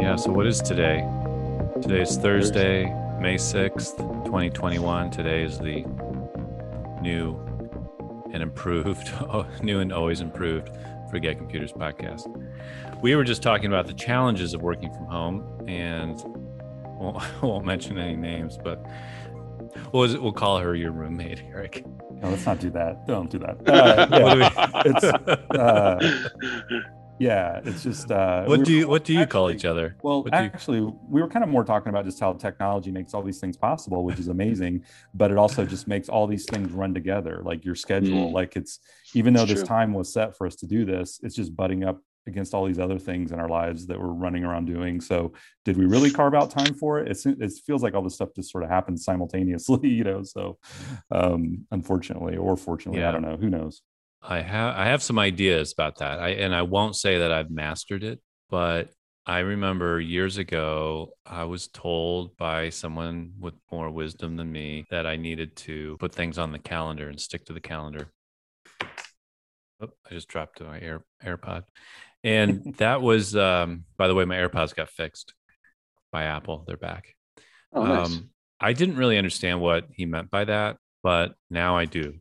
Yeah, so what is today? Today is Thursday, May 6th, 2021. Today is the new and improved, oh, new and always improved Forget Computers podcast. We were just talking about the challenges of working from home, and well, I won't mention any names, but we'll, we'll call her your roommate, Eric. No, let's not do that. Don't do that. Uh, yeah, it's, uh, yeah, it's just. Uh, what we do you What do you call each other? Well, What do you- actually, we were kind of more talking about just how technology makes all these things possible, which is amazing. but it also just makes all these things run together, like your schedule. Mm. Like it's even though It's this true. time was set for us to do this, it's just butting up against all these other things in our lives that we're running around doing. So, did we really carve out time for it? It's, it feels like all this stuff just sort of happens simultaneously, you know. So, um, unfortunately or fortunately, Yeah. I don't know. Who knows? I have I have some ideas about that. I and I won't say that I've mastered it, but I remember years ago I was told by someone with more wisdom than me that I needed to put things on the calendar and stick to the calendar. Oh, I just dropped my air AirPod. And that was um by the way my AirPods got fixed by Apple. They're back. Oh, nice. Um, I didn't really understand what he meant by that, but now I do.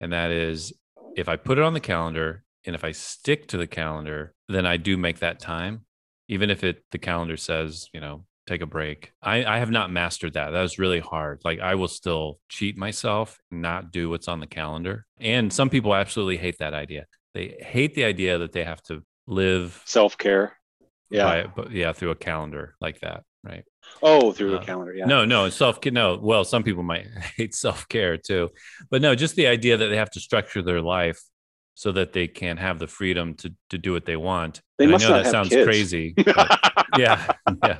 And that is if I put it on the calendar and if I stick to the calendar, then I do make that time, even if it the calendar says, you know, take a break. I, I have not mastered that. That was really hard. Like I will still cheat myself, not do what's on the calendar. And some people absolutely hate that idea. They hate the idea that they have to live Self care. Yeah. by, but yeah, through a calendar like that. Right. Oh, through Uh, the calendar. Yeah. No, no, self care. no. Well, some people might hate self care too, but no, just the idea that they have to structure their life so that they can have the freedom to to do what they want. They And must I know not that have sounds kids. crazy. but yeah, yeah,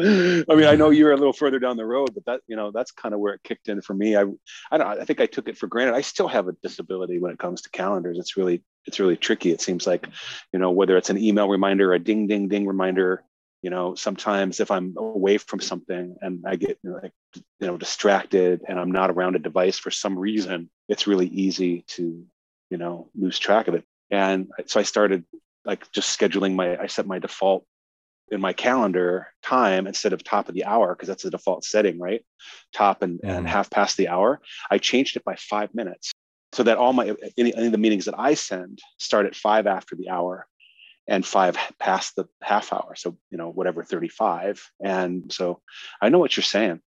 I mean, I know you're a little further down the road, but that you know that's kind of where it kicked in for me. I, I don't. I think I took it for granted. I still have a disability when it comes to calendars. It's really, it's really tricky. It seems like, you know, whether it's an email reminder, or a ding, ding, ding reminder. You know, sometimes if I'm away from something and I get you know, like, you know, distracted and I'm not around a device for some reason, it's really easy to, you know, lose track of it. And so I started like just scheduling my. I set my default in my calendar time instead of top of the hour because that's the default setting right top and, and Mhm. half past the hour i changed it by five minutes so that all my any, any of the meetings that i send start at five after the hour and five past the half hour so you know whatever 35 and so i know what you're saying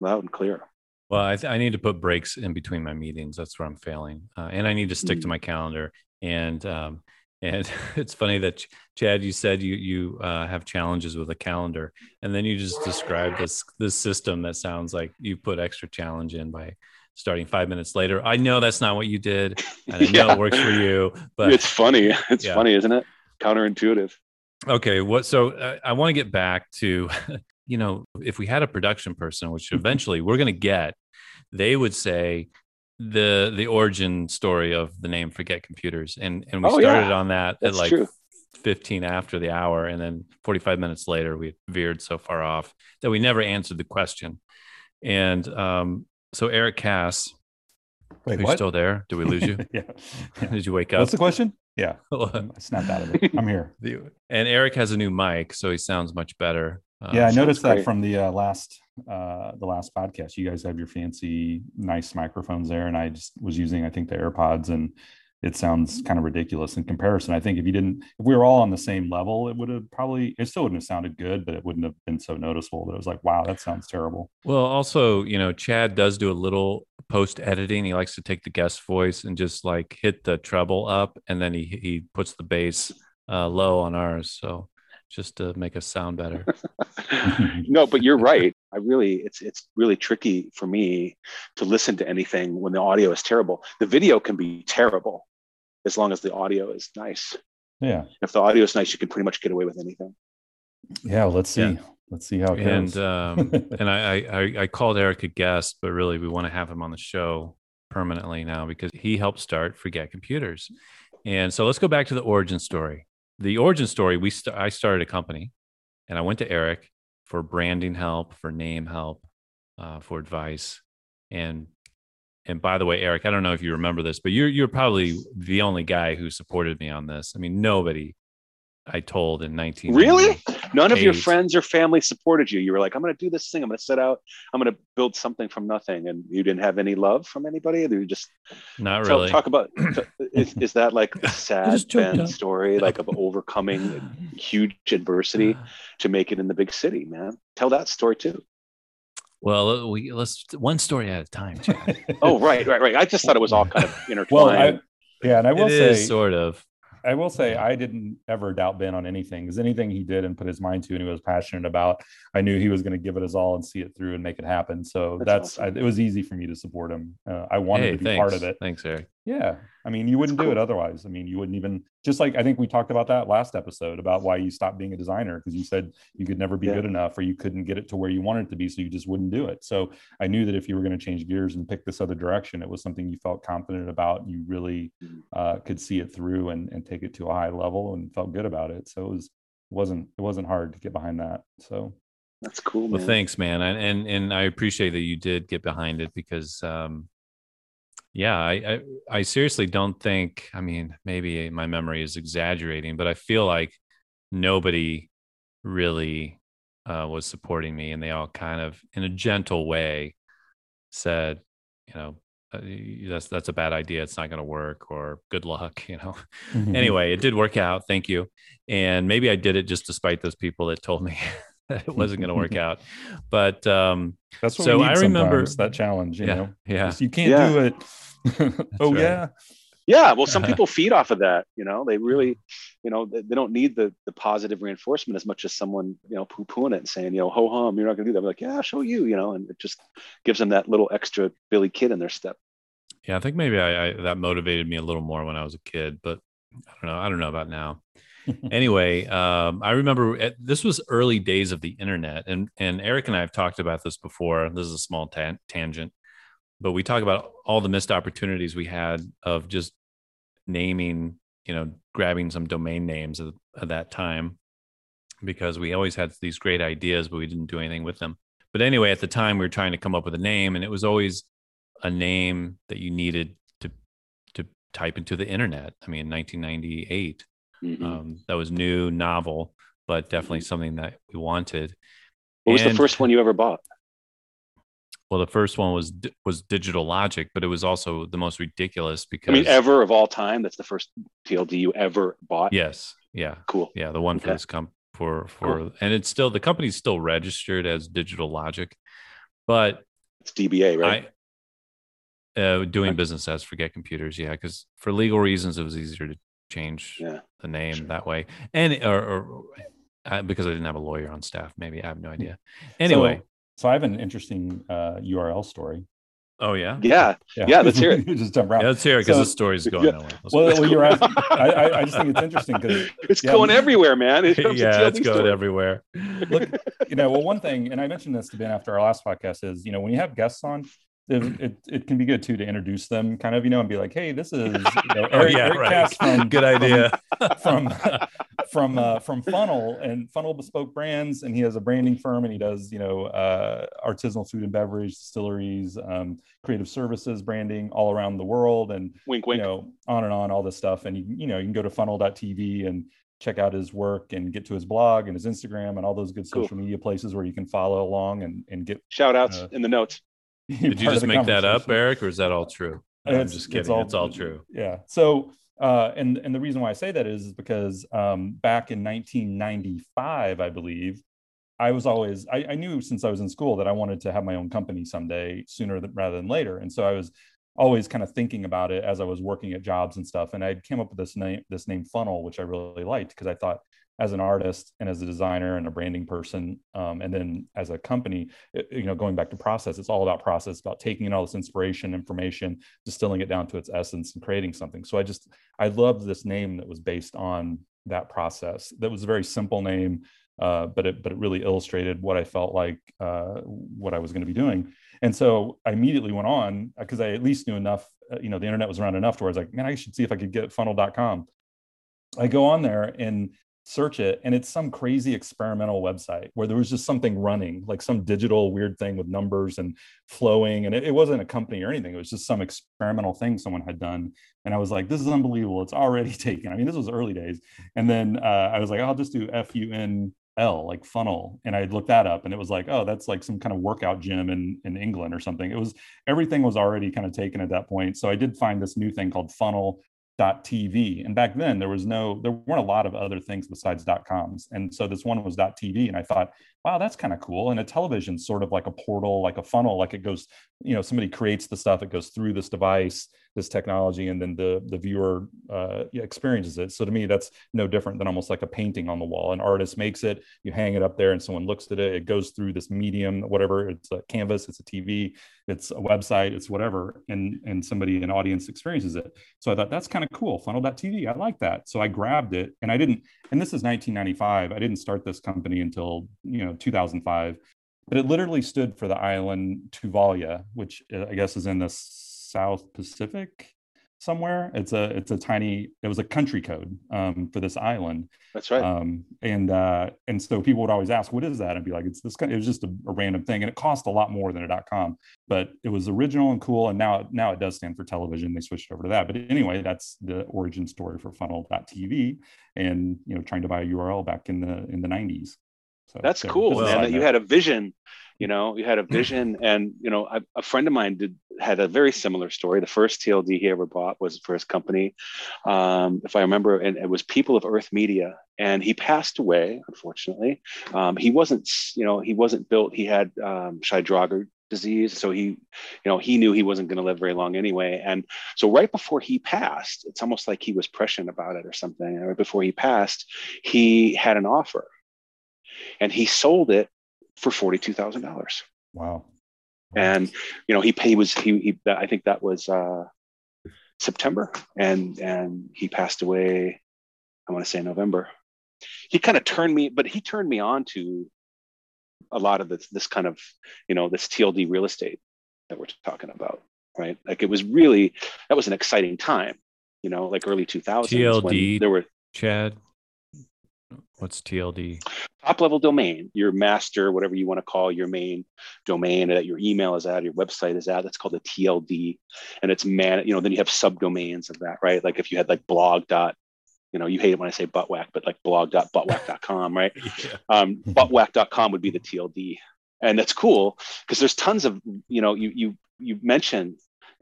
loud and clear Well, I, th- I need to put breaks in between my meetings. That's where I'm failing, uh, and I need to stick to Mm. my calendar. And um, and it's funny that Chad, you said you you uh, have challenges with a calendar, and then you just described this this system that sounds like you put extra challenge in by starting five minutes later. I know that's not what you did, and I know Yeah. it works for you, but it's funny it's Yeah. funny isn't it counterintuitive Okay, what? So uh, I want to get back to, you know, if we had a production person, which eventually we're going to get, they would say the the origin story of the name Forget Computers, and and we Oh, started yeah. on that That's at like true. 15 after the hour, and then 45 minutes later we veered so far off that we never answered the question. And um, so Eric Cass, Wait, are you still there? Did we lose you? yeah. yeah. Did you wake up? What's the question? Yeah, I snapped out of it. I'm here. And Eric has a new mic, so he sounds much better. Uh, yeah, I noticed that great. from the uh, last uh, the last podcast. You guys have your fancy, nice microphones there, and I just was using, I think, the AirPods, and it sounds kind of ridiculous in comparison. I think if you didn't, if we were all on the same level, it would have probably, it still wouldn't have sounded good, but it wouldn't have been so noticeable that it was like, wow, that sounds terrible. Well, also, you know, Chad does do a little post editing. He likes to take the guest voice and just like hit the treble up, and then he he puts the bass uh, low on ours, so just to make us sound better. no, but you're right. I really, it's it's really tricky for me to listen to anything when the audio is terrible. The video can be terrible as long as the audio is nice. Yeah, If the audio is nice, you can pretty much get away with anything. yeah. Well, let's see. Yeah. Let's see how it and goes. um, and I, I I- I called Eric a guest, but really we want to have him on the show permanently now because he helped start Forget Computers. And so let's go back to the origin story. The origin story, we st- I started a company, and I went to Eric for branding help, for name help, uh, for advice, and and by the way, Eric, I don't know if you remember this, but you're you're probably the only guy who supported me on this. I mean, nobody I told in 19 Really? None of your friends or family supported you. You were like, I'm going to do this thing. I'm going to set out. I'm going to build something from nothing. And you didn't have any love from anybody. You just not tell- really. talk about. is, is that like a sad just Ben story, like of overcoming huge adversity to make it in the big city? Man, tell that story too. Well, we let's one story at a time. Oh, right, right, right. I just thought it was all kind of Well, intertwined. I, yeah, and I will it say, is sort of. I will say I didn't ever doubt Ben on anything because anything he did and put his mind to and he was passionate about, I knew he was going to give it his all and see it through and make it happen. So That's that's, I, it was easy for me to support him. Uh, I wanted Hey, to be thanks. part of it. Thanks, Eric. Yeah. I mean, you wouldn't do it otherwise. I mean, you wouldn't even just like I think we talked about that last episode about why you stopped being a designer because you said you could never be Yeah. good enough or you couldn't get it to where you wanted it to be. So you just wouldn't do it. So I knew that if you were going to change gears and pick this other direction, it was something you felt confident about. You really uh, could see it through and, and take it to a high level and felt good about it. So it was wasn't it wasn't hard to get behind that. So That's cool, Well, thanks, man, and and and I appreciate that you did get behind it because, um, yeah, I, I I seriously don't think. I mean, maybe my memory is exaggerating, but I feel like nobody really uh, was supporting me, and they all kind of, in a gentle way, said, you know, uh, that's that's a bad idea. It's not going to work, or good luck. You know. anyway, it did work out. Thank you. And maybe I did it just despite those people that told me that it wasn't going to work out. But um, that's what So we need I remember- sometimes, that challenge. You yeah, know, yeah, you can't Yeah. do it. oh right. yeah. Yeah, well, some people feed off of that. You know, they really, you know, they, they don't need the the positive reinforcement as much as someone, you know, poo pooing it and saying, you know, ho hum, you're not gonna do that. I'm like, yeah, I'll show you, you know, and it just gives them that little extra Billy Kid in their step. yeah. I think maybe I, I that motivated me a little more when I was a kid, but I don't know. I don't know about now. anyway, um, I remember at, this was early days of the internet, and and Eric and I have talked about this before. This is a small tan- tangent, but we talk about all the missed opportunities we had of just naming, you know, grabbing some domain names at, at that time, because we always had these great ideas, but we didn't do anything with them. But anyway, at the time, we were trying to come up with a name, and it was always a name that you needed to to type into the internet. I mean, in 1998 Mhm. um, that was new, novel, but definitely something that we wanted. what was the first one you ever bought? Well, the first one was was Digital Logic, but it was also the most ridiculous because I mean, ever of all time. That's the first TLD you ever bought. yes, yeah, Cool. yeah, the one for this comp for for and it's still the company's still registered as Digital Logic, but It's DBA, right? I uh, doing Okay. business as Forget Computers, yeah, because for legal reasons it was easier to change yeah. the name Sure. that way, and or, or because I didn't have a lawyer on staff, maybe I have no idea. Anyway, So, so I have an interesting uh, URL story. oh yeah, Yeah. Yeah, let's hear it. Just jump around. Yeah, let's hear it because So- the story's going Yeah. nowhere. Let's well, well, you're asking. I, I, I just think it's interesting because It's Yeah, going we- everywhere, man. It yeah, it's going story. everywhere. look, you know, well, one thing, and I mentioned this to Ben after our last podcast is, you know, when you have guests on, it, it, it can be good too to introduce them, kind of, you know, and be like, hey, this is you know, Oh, yeah, Eric right. From Good idea. from from uh, from Funnel and Funnel Bespoke Brands, and he has a branding firm, and he does you know uh, artisanal food and beverage distilleries, um, creative services, branding all around the world, and Wink, wink. you know on and on all this stuff and you, you know you can go to funnel.tv and check out his work and get to his blog and his instagram and all those good Cool. social media places where you can follow along and, and get Shout outs uh, in the notes. Did you just make that up, Eric, or is that all true? No, I'm just kidding. It's all, true. yeah so uh and and the reason why i say that is, is because um back in 1995 i believe i was always I, I knew since i was in school that i wanted to have my own company someday sooner than, rather than later. And so i was always kind of thinking about it as i was working at jobs and stuff. And i came up with this name this name funnel which i really liked because i thought as an artist and as a designer and a branding person um, and then as a company it- you know going back to process it's all about process about taking in all this inspiration information distilling it down to its essence and creating something. So i just i loved this name that was based on that process. That was a very simple name uh, but it but it really illustrated what i felt like uh, what i was going to be doing. And so i immediately went on because i at least knew enough uh, you know the internet was around enough to where i was like man i should see if i could get funnel.com i go on there and search it and it's some crazy experimental website where there was just something running like some digital weird thing with numbers and flowing and it, it, wasn't a company or anything it was just some experimental thing someone had done and i was like this is unbelievable it's already taken i mean this was early days and then uh, i was like i'll just do fun L, like funnel. And I looked that up and it was like, oh, that's like some kind of workout gym in, in England or something. It was everything was already kind of taken at that point. So I did find this new thing called funnel TV. And back then there was no, there weren't a lot of other things besides dot coms. And so this one was dot TV. And I thought, wow, that's kind of cool. And a television sort of like a portal, like a funnel, like it goes, you know, somebody creates the stuff, it goes through this device, this technology, and then the the viewer uh, experiences it. So to me, that's no different than almost like a painting on the wall. An artist makes it, you hang it up there, and someone looks at it. It goes through this medium, whatever. It's a canvas, it's a TV, it's a website, it's whatever, and and somebody, an audience, experiences it. So I thought that's kind of cool. Funnel.tv, I like that. So I grabbed it, and I didn't. And this is 1995. I didn't start this company until you know 2005 but it literally stood for the island Tuvalu, which uh, I guess is in the South Pacific somewhere. It's a it's a tiny. It was a country code um, for this island. That's right. Um, and uh, and so people would always ask, "What is that?" And be like, "It's this." Kind of, it was just a, a, random thing, and it cost a lot more than a .com, but it was original and cool. And now now it does stand for television. They switched over to that. But anyway, that's the origin story for Funnel.tv, and you know, trying to buy a URL back in the in the '90s. So that's cool, man. That you had a vision. You know, you had a vision, and you know, a, a, friend of mine did had a very similar story. The first TLD he ever bought was for his company, um, if I remember, and it was People of Earth Media, and he passed away. Unfortunately, um, he wasn't. You know, he wasn't built. He had um, disease so he you know he knew he wasn't going to live very long anyway and so right before he passed it's almost like he was prescient about it or something right before he passed he had an offer and he sold it for forty-two thousand dollars. Wow! And you know, he paid was he, he I think that was uh, September, and and he passed away. I want to say November. He kind of turned me, but he turned me on to a lot of this this kind of you know this TLD real estate that we're talking about, right? Like it was really that was an exciting time, you know, like early 2000s. TLD. there were Chad. What's TLD? Top level domain, your master, whatever you want to call your main domain that your email is at, your website is at. That's called a TLD, and it's man. You know, then you have subdomains of that, right? Like if you had like blog dot, you know, you hate it when I say buttwhack, but like blog dot blog.buttwhack.com, right? yeah. um, buttwhack.com would be the TLD, and that's cool because there's tons of you know you you you mentioned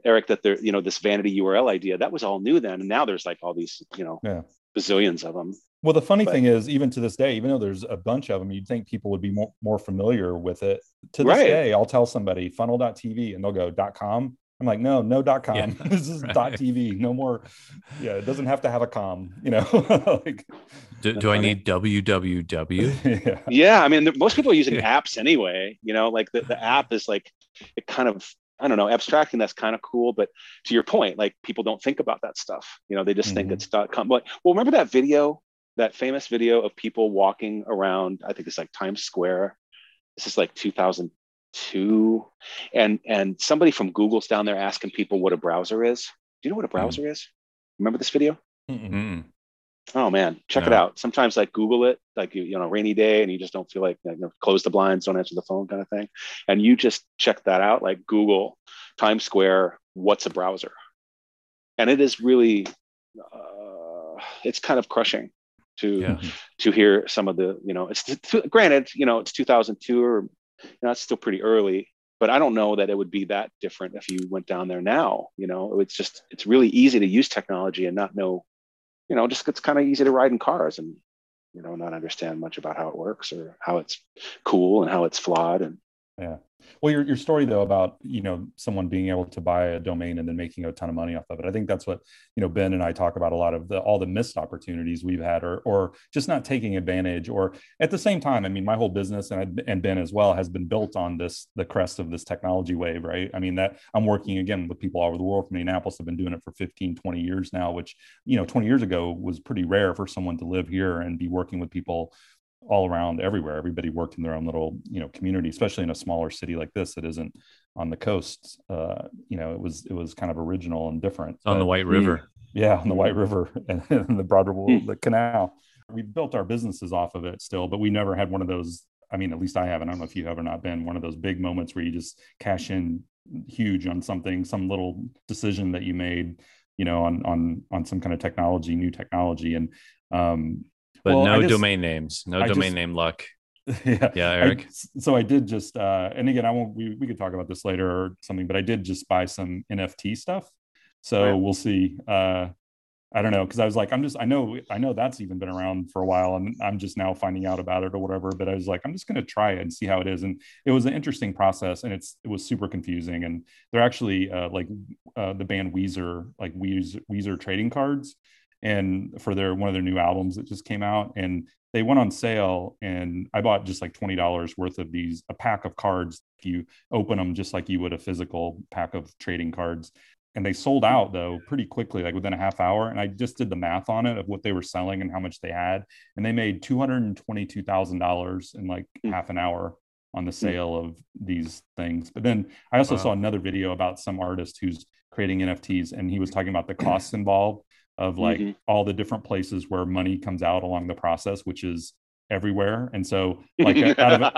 Eric that there you know this vanity URL idea that was all new then, and now there's like all these you know yeah. bazillions of them. Well, the funny but, thing is, even to this day, even though there's a bunch of them, you'd think people would be more, more familiar with it. To this right. day, I'll tell somebody funnel.tv and they'll go .com. I'm like, no, no .com. Yeah, this is right. .tv. No more. Yeah, it doesn't have to have a com. You know, like. Do, do I need www? yeah. yeah, I mean, most people are using apps anyway. You know, like the, the app is like it kind of I don't know, abstracting that's kind of cool. But to your point, like people don't think about that stuff. You know, they just mm-hmm. think it's dot com. But well, remember that video that famous video of people walking around, I think it's like Times Square. This is like 2002. And, and somebody from Google's down there asking people what a browser is. Do you know what a hmm. browser mm. is? Remember this video? Mm-mm. Oh man, check no. it out. Sometimes like Google it, like you, you know, rainy day and you just don't feel like you know, close the blinds, don't answer the phone kind of thing. And you just check that out, like Google Times Square, what's a browser? And it is really, uh, it's kind of crushing to yeah. to hear some of the you know it's granted you know it's 2002 or you know it's still pretty early but i don't know that it would be that different if you went down there now you know it's just it's really easy to use technology and not know you know just it's kind of easy to ride in cars and you know not understand much about how it works or how it's cool and how it's flawed and yeah well, your, your story though about you know someone being able to buy a domain and then making a ton of money off of it. I think that's what you know Ben and I talk about a lot of the all the missed opportunities we've had, or or just not taking advantage. Or at the same time, I mean, my whole business and and Ben as well has been built on this the crest of this technology wave, right? I mean that I'm working again with people all over the world from Indianapolis. I've been doing it for 15, 20 years now, which you know 20 years ago was pretty rare for someone to live here and be working with people all around everywhere. Everybody worked in their own little, you know, community, especially in a smaller city like this that isn't on the coast. Uh, you know, it was it was kind of original and different. On but, the White River. Yeah, on the White River and, and the Broadway hmm. the canal. we built our businesses off of it still, but we never had one of those. I mean, at least I haven't. I don't know if you have or not been one of those big moments where you just cash in huge on something, some little decision that you made, you know, on on on some kind of technology, new technology, and um, but well, no just, domain names, no I domain just, name luck. yeah, yeah, Eric. I, so I did just, uh, and again, I won't. We, we could talk about this later or something, but I did just buy some NFT stuff. So right. we'll see. Uh, I don't know because I was like, I'm just, I know, I know that's even been around for a while, and I'm just now finding out about it or whatever. But I was like, I'm just going to try it and see how it is. And it was an interesting process, and it's it was super confusing. And they're actually uh, like uh, the band Weezer, like Weezer, Weezer trading cards, and for their one of their new albums that just came out, and they went on sale, and I bought just like twenty dollars worth of these a pack of cards. If you open them just like you would a physical pack of trading cards and they sold out though pretty quickly like within a half hour and i just did the math on it of what they were selling and how much they had and they made $222000 in like mm. half an hour on the hmm. sale of these things but then i also wow. saw another video about some artist who's creating nfts and he was talking about the costs involved of like mm-hmm. all the different places where money comes out along the process which is everywhere and so like out of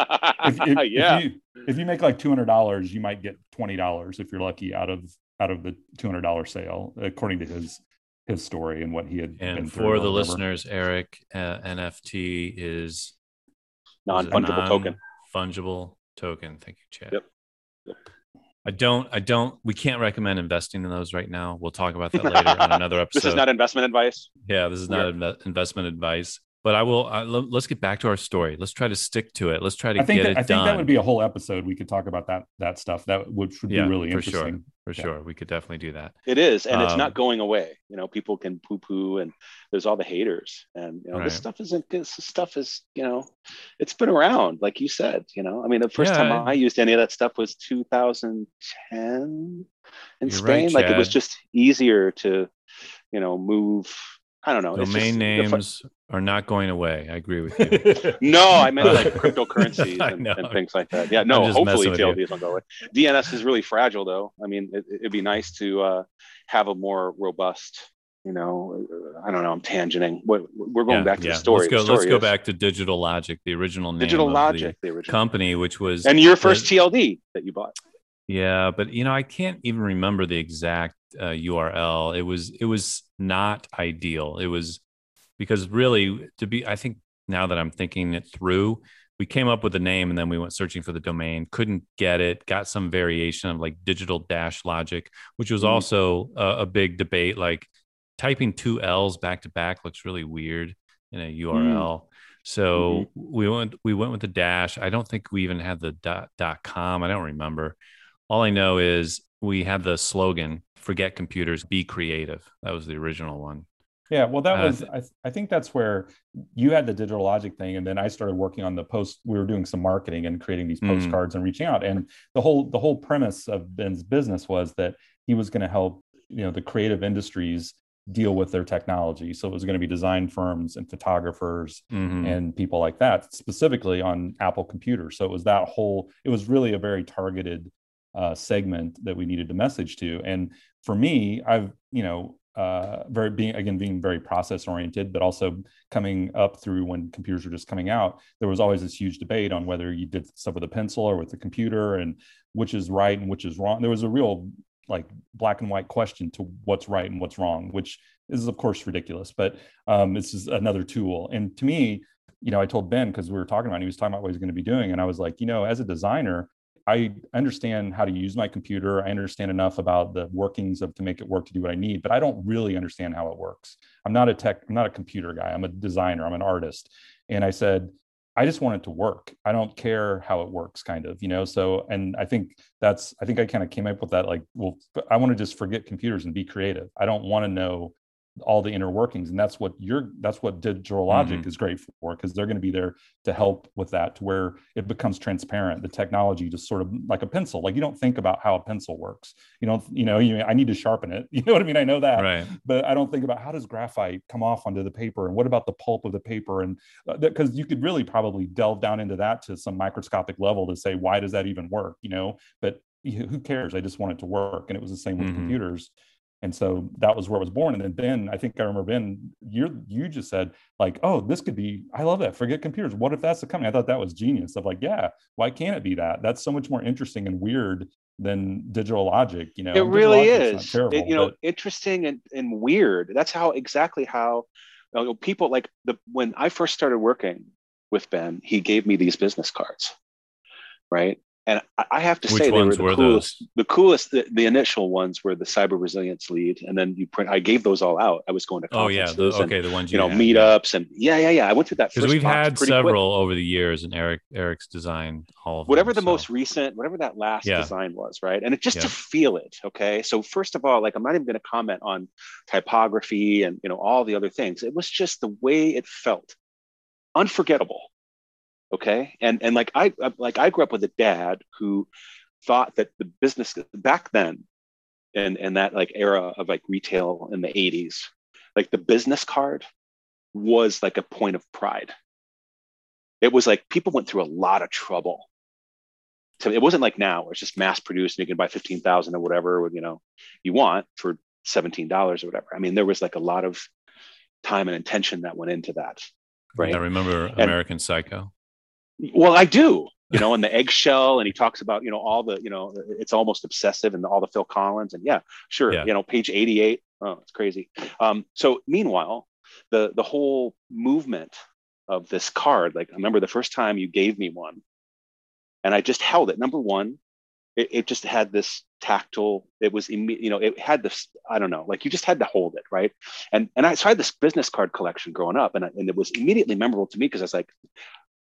if, if, yeah. if you if you make like $200 you might get $20 if you're lucky out of out of the $200 sale according to his his story and what he had and for the listeners eric uh, nft is non-fungible token fungible token thank you chad yep. yep. I don't, I don't, we can't recommend investing in those right now. We'll talk about that later on another episode. This is not investment advice. Yeah, this is not yeah. investment advice but I will. Uh, l- let's get back to our story. Let's try to stick to it. Let's try to I think get that, it I think that would be a whole episode. We could talk about that that stuff. That would, would yeah, be really for interesting. Sure. For yeah. sure, we could definitely do that. It is, and um, it's not um, going away. You know, people can poo-poo, and there's all the haters, and you know, right. this stuff isn't. This stuff is, you know, it's been around, like you said. You know, I mean, the first yeah, time I, I used any of that stuff was 2010 in Spain. Right, like it was just easier to, you know, move I don't know. Domain names are not going away. I agree with you. no, I meant like cryptocurrencies and, and, things like that. Yeah, no, hopefully TLDs will go away. DNS is really fragile though. I mean, it, would be nice to uh, have a more robust, you know, I don't know, I'm tangenting. We're going yeah, back to yeah. the story. Let's go, story let's go back to Digital Logic, the original name Digital Logic, the, the, original company, which was And your first the, TLD that you bought. Yeah, but you know, I can't even remember the exact uh, URL. It was it was not ideal. It was because really to be. I think now that I'm thinking it through, we came up with a name and then we went searching for the domain. Couldn't get it. Got some variation of like digital dash logic, which was mm-hmm. also a, a, big debate. Like typing two L's back to back looks really weird in a URL. Mm. So mm-hmm. we went we went with the dash. I don't think we even had the dot, dot com. I don't remember. All I know is we had the slogan forget computers be creative that was the original one yeah well that uh, was I, I, think that's where you had the digital logic thing and then i started working on the post we were doing some marketing and creating these mm-hmm. postcards mm and reaching out and the whole the whole premise of ben's business was that he was going to help you know the creative industries deal with their technology so it was going to be design firms and photographers mm-hmm. and people like that specifically on apple computers so it was that whole it was really a very targeted uh, segment that we needed to message to. And for me, I've you know uh, very being again being very process oriented, but also coming up through when computers were just coming out, there was always this huge debate on whether you did stuff with a pencil or with a computer, and which is right and which is wrong. There was a real like black and white question to what's right and what's wrong, which is of course ridiculous, but um, this is another tool. And to me, you know, I told Ben because we were talking about, he was talking about what he's going to be doing, and I was like, you know, as a designer, I understand how to use my computer. I understand enough about the workings of to make it work to do what I need, but I don't really understand how it works. I'm not a tech, I'm not a computer guy. I'm a designer, I'm an artist. And I said, I just want it to work. I don't care how it works, kind of, you know. So, and I think that's, I think I kind of came up with that. Like, well, I want to just forget computers and be creative. I don't want to know all the inner workings. And that's what you're that's what digital logic mm-hmm. is great for because they're going to be there to help with that to where it becomes transparent the technology just sort of like a pencil. Like you don't think about how a pencil works. You don't you know you, i need to sharpen it. You know what i mean? I know that. Right. but i don't think about how does graphite come off onto the paper and what about the pulp of the paper? And because uh, you could really probably delve down into that to some microscopic level to say why does that even work you know? But who cares? I just want it to work. And it was the same with mm-hmm. computers and so that was where it was born. And then ben i think i remember ben you you just said like oh this could be i love that forget computers. What if that's the company? I thought that was genius of like yeah why can't it be that? That's so much more interesting and weird than digital logic you know it really is. terrible, it, you know but... interesting and, and weird. That's how exactly how you know, people like the when i first started working with ben he gave me these business cards right and I have to Which say they were the were coolest. Those? The coolest, the, the, initial ones were the cyber resilience lead, and then you print. I gave those all out. I was going to. Oh yeah, the, okay, the ones you, you know had, meetups yeah. and yeah, yeah, yeah. I went through that because we've had several quick. over the years, and Eric Eric's design all of whatever them, the so. most recent, whatever that last yeah. design was, right? And it just yeah. to feel it. Okay, so first of all, like I'm not even going to comment on typography and you know all the other things. It was just the way it felt, unforgettable okay? And and like i like i grew up with a dad who thought that the business back then and and that like era of like retail in the 80s like the business card was like a point of pride. It was like people went through a lot of trouble. So it wasn't like now where it's just mass produced and you can buy 15,000 or whatever you know you want for $17 or whatever. I mean there was like a lot of time and intention that went into that right. i remember american and, psycho well, I do, you know, and the eggshell, and he talks about, you know, all the, you know, it's almost obsessive and all the Phil Collins, and yeah, sure, yeah. you know, page 88. Oh, it's crazy. Um, so meanwhile, the the whole movement of this card, like I remember the first time you gave me one, and I just held it. Number one, it, it just had this tactile. It was, you know, it had this. I don't know, like you just had to hold it, right? And and I so I had this business card collection growing up, and I, and it was immediately memorable to me because I was like,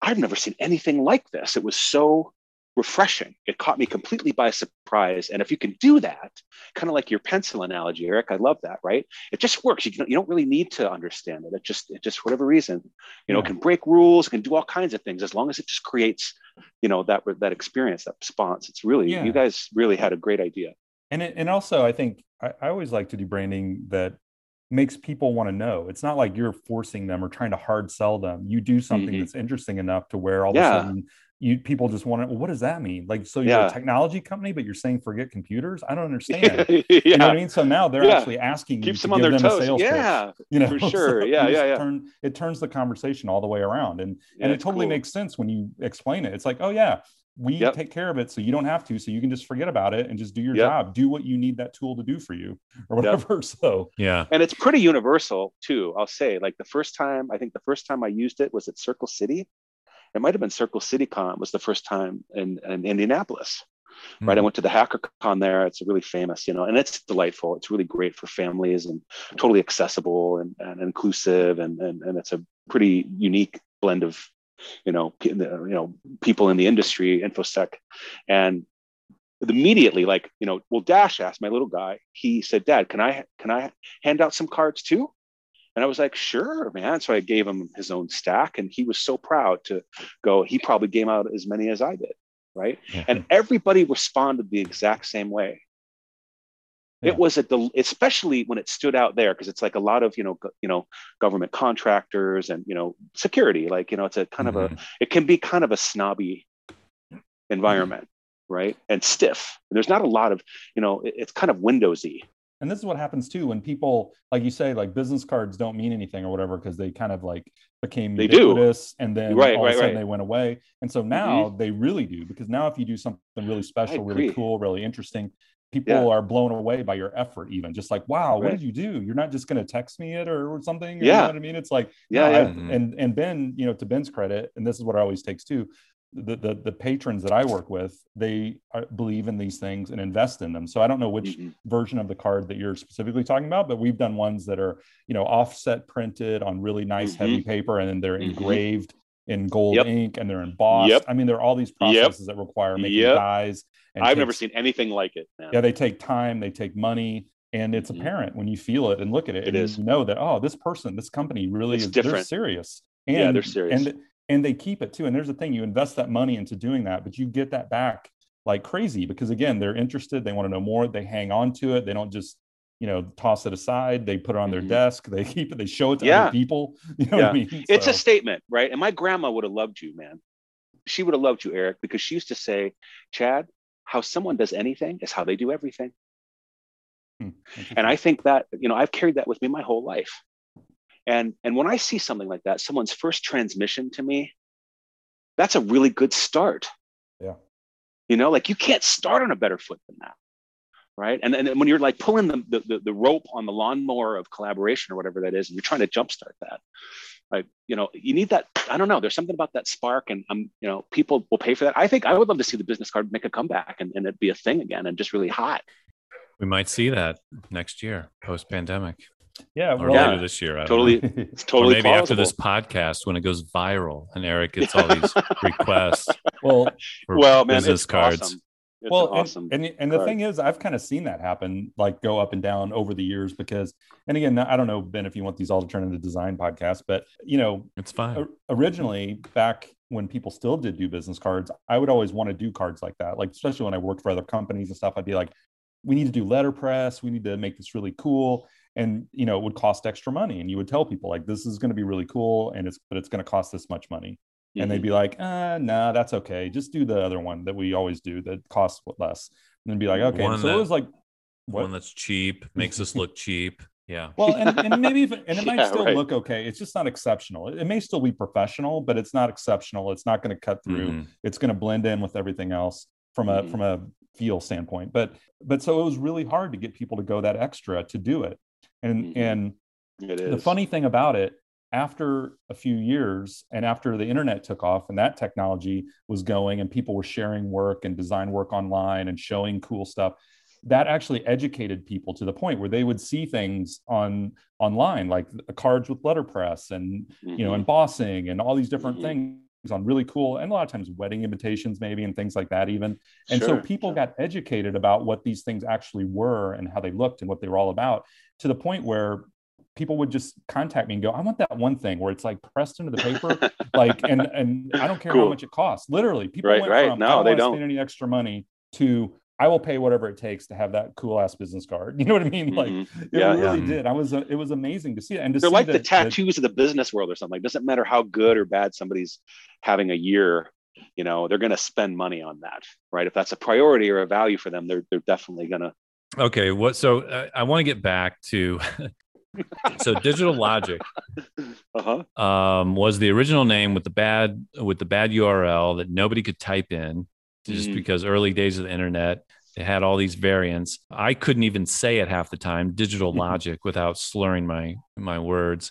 I've never seen anything like this. It was so refreshing. It caught me completely by surprise. And if you can do that, kind of like your pencil analogy, Eric, I love that, right? It just works. You, can, you don't really need to understand it. It just, it just, for whatever reason, you know, yeah. can break rules, can do all kinds of things as long as it just creates, you know, that, that experience, that response. It's really, yeah. you guys really had a great idea. And, it, and also, I think I, I always like to do branding that makes people want to know. It's not like you're forcing them or trying to hard sell them. You do something mm-hmm. that's interesting enough to where all yeah. of a sudden you people just want to well, what does that mean? Like so you're yeah. a technology company, but you're saying forget computers? I don't understand. yeah. You know what I mean? So now they're actually asking Keeps you to give them toes. yeah, pitch. You know, for sure. So yeah, yeah, yeah. Turn, it turns the conversation all the way around. And and it totally cool. makes sense when you explain it. It's like, oh yeah, we yep. take care of it so you don't have to so you can just forget about it and just do your yep. job do what you need that tool to do for you or whatever yep. so yeah and it's pretty universal too i'll say like the first time i think the first time i used it was at circle city it might have been circle city con was the first time in, in indianapolis mm-hmm. right i hmm. went to the hacker con there it's really famous you know and it's delightful it's really great for families and totally accessible and, and inclusive and, and and it's a pretty unique blend of you know, you know, people in the industry, infosec, and immediately, like, you know, well, Dash asked my little guy. He said, "Dad, can I can I hand out some cards too?" And I was like, "Sure, man." So I gave him his own stack, and he was so proud to go. He probably gave out as many as I did, right? Yeah. And everybody responded the exact same way. Yeah. It was a del- especially when it stood out there because it's like a lot of you know go- you know government contractors and you know security like you know it's a kind mm-hmm. of a mm-hmm. it can be kind of a snobby environment mm-hmm. right and stiff there's not a lot of you know it, it's kind of windowsy and this is what happens too when people like you say like business cards don't mean anything or whatever because they kind of like became they ubiquitous do. and then right, all right, of a sudden right. they went away and so now mm-hmm. they really do because now if you do something really special really cool really interesting people yeah. are blown away by your effort even just like wow right. what did you do you're not just going to text me it or, or something yeah you know what i mean it's like yeah, yeah. Mm-hmm. and and ben you know to ben's credit and this is what i always takes too the, the, the patrons that I work with, they are, believe in these things and invest in them. So I don't know which mm-hmm. version of the card that you're specifically talking about, but we've done ones that are, you know, offset printed on really nice mm-hmm. heavy paper and then they're mm-hmm. engraved in gold yep. ink and they're embossed. Yep. I mean, there are all these processes yep. that require making yep. dies I've takes, never seen anything like it. Man. Yeah, they take time, they take money, and it's mm-hmm. apparent when you feel it and look at it. It is. You know that oh, this person, this company really it's is different. They're serious. And, yeah, they're serious. And and they keep it too. And there's a thing you invest that money into doing that, but you get that back like crazy because again, they're interested. They want to know more. They hang on to it. They don't just you know toss it aside they put it on their mm-hmm. desk they keep it they show it to yeah. other people you know yeah. I mean? so. it's a statement right and my grandma would have loved you man she would have loved you eric because she used to say chad how someone does anything is how they do everything. Hmm, and I think that you know I've carried that with me my whole life. And and when I see something like that, someone's first transmission to me, that's a really good start. Yeah. You know, like you can't start on a better foot than that. Right. And, and when you're like pulling the, the, the rope on the lawnmower of collaboration or whatever that is, and you're trying to jumpstart that, like, you know, you need that. I don't know. There's something about that spark and um, you know, people will pay for that. I think I would love to see the business card make a comeback and, and it be a thing again and just really hot. We might see that next year, post pandemic. Yeah, or well, Yeah. later this year. I don't Totally, it's Or totally maybe after this podcast when it goes viral and Eric gets all these requests well, for well, man, business it's cards. Awesome. It's well, awesome. and, and and the thing is, I've kind of seen that happen, like go up and down over the years. Because, and again, I don't know Ben if you want these all to turn into design podcasts, but you know, It's fine. originally back when people still did do business cards, I would always want to do cards like that. Like especially when I worked for other companies and stuff, I'd be like, we need to do letterpress. We need to make this really cool. And you know, it would cost extra money. And you would tell people like, this is going to be really cool, and it's but it's going to cost this much money. And Mhm. they'd be like, uh, nah, that's okay. Just do the other one that we always do that costs less. And then be like, okay. One so that- it was like, what? One that's cheap, makes us look cheap. Yeah. Well, and, and maybe if, and it might Yeah, still right. look okay. It's just not exceptional. It, it may still be professional, but it's not exceptional. It's not going to cut through. Mhm. It's going to blend in with everything else from a Mhm. from a feel standpoint. But but so it was really hard to get people to go that extra to do it. And Mhm. and It is. the funny thing about it after a few years and after the internet took off and that technology was going and people were sharing work and design work online and showing cool stuff that actually educated people to the point where they would see things on online like cards with letterpress and you know embossing and all these different Mhm. things on really cool and a lot of times wedding invitations maybe and things like that even and so people sure. got educated about what these things actually were and how they looked and what they were all about to the point where people would just contact me and go, I want that one thing where it's like pressed into the paper. like, and and I don't care how much it costs. Literally, people Right, went right. from No, I don't they want to don't. spend any extra money to I will pay whatever it takes to have that cool ass business card. You know what I mean? Like Mhm. it Yeah, really yeah. did. I was it was amazing to see it. And to They're see like the that- that- tattoos of the business world or something. Like, doesn't matter how good or bad somebody's having a year, you know, they're going to spend money on that, right? If that's a priority or a value for them, they're they're definitely going to. Okay. What? So uh, I want to get back to. so digital logic Uh huh. um, was the original name with the bad with the bad URL that nobody could type in, just Mhm. because early days of the internet it had all these variants. I couldn't even say it half the time, digital logic, without slurring my my words.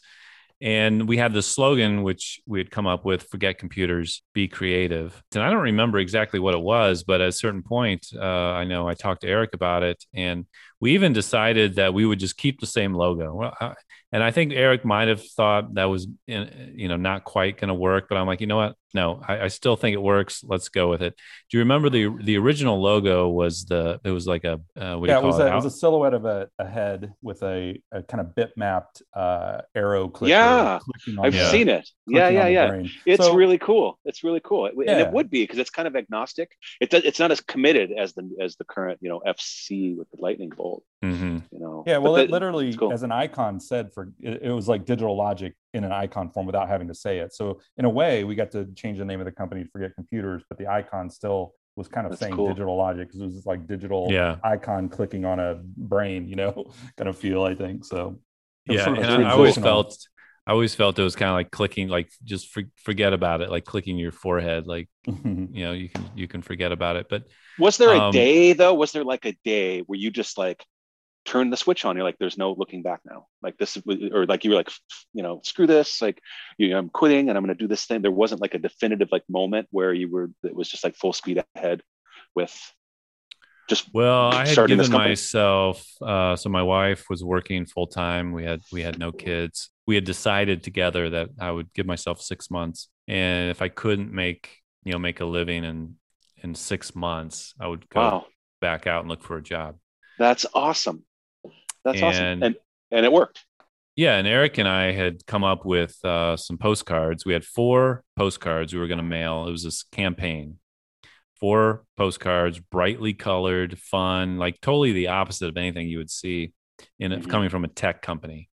And we had this slogan which we had come up with: "Forget computers, be creative." And I don't remember exactly what it was, but at a certain point, uh, I know I talked to Eric about it, and we even decided that we would just keep the same logo. Well, I, and I think Eric might have thought that was, you know, not quite going to work. But I'm like, you know what? No, I, I still think it works. Let's go with it. Do you remember the the original logo was the it was like a uh, what do yeah, you it call was, it? a, it was a silhouette of a, a head with a, a kind of bitmapped uh, arrow clicker. Yeah, clicking on I've the- seen it. Yeah, yeah, yeah. It's So- really cool. It's really cool, It- and it would be because it's kind of agnostic. It does, it's not as committed as the as the current, you know, FC with the lightning bolt. Mhm. You know. Yeah, But well, the- it literally, cool. as an icon said for it, it was like digital logic in an icon form without having to say it. So in a way, we got to change the name of the company to Forget Computers, but the icon still was kind of That's saying cool. digital logic because it was like digital Yeah. icon clicking on a brain, you know, kind of feel. I think so. Yeah, sort of and a I, I always felt I always felt it was kind of like clicking, like just for, forget about it, like clicking your forehead, like you know you can you can forget about it. But Was there a Um, day though? Was there like a day where you just like turn the switch on? You're like, there's no looking back now. Like this, or like you were like, you know, screw this. Like, you, know, I'm quitting and I'm going to do this thing. There wasn't like a definitive like moment where you were. It was just like full speed ahead with just Well, I had given myself. Uh, so my wife was working full time. We had we had no kids. We had decided together that I would give myself six months, and if I couldn't make you know make a living in in six months, I would go wow. back out and look for a job. That's awesome. That's awesome. And- And and it worked. Yeah, and Eric and I had come up with uh, some postcards. We had four postcards we were going to mail. It was this campaign. Four postcards, brightly colored, fun, like totally the opposite of anything you would see in it Mhm. coming from a tech company.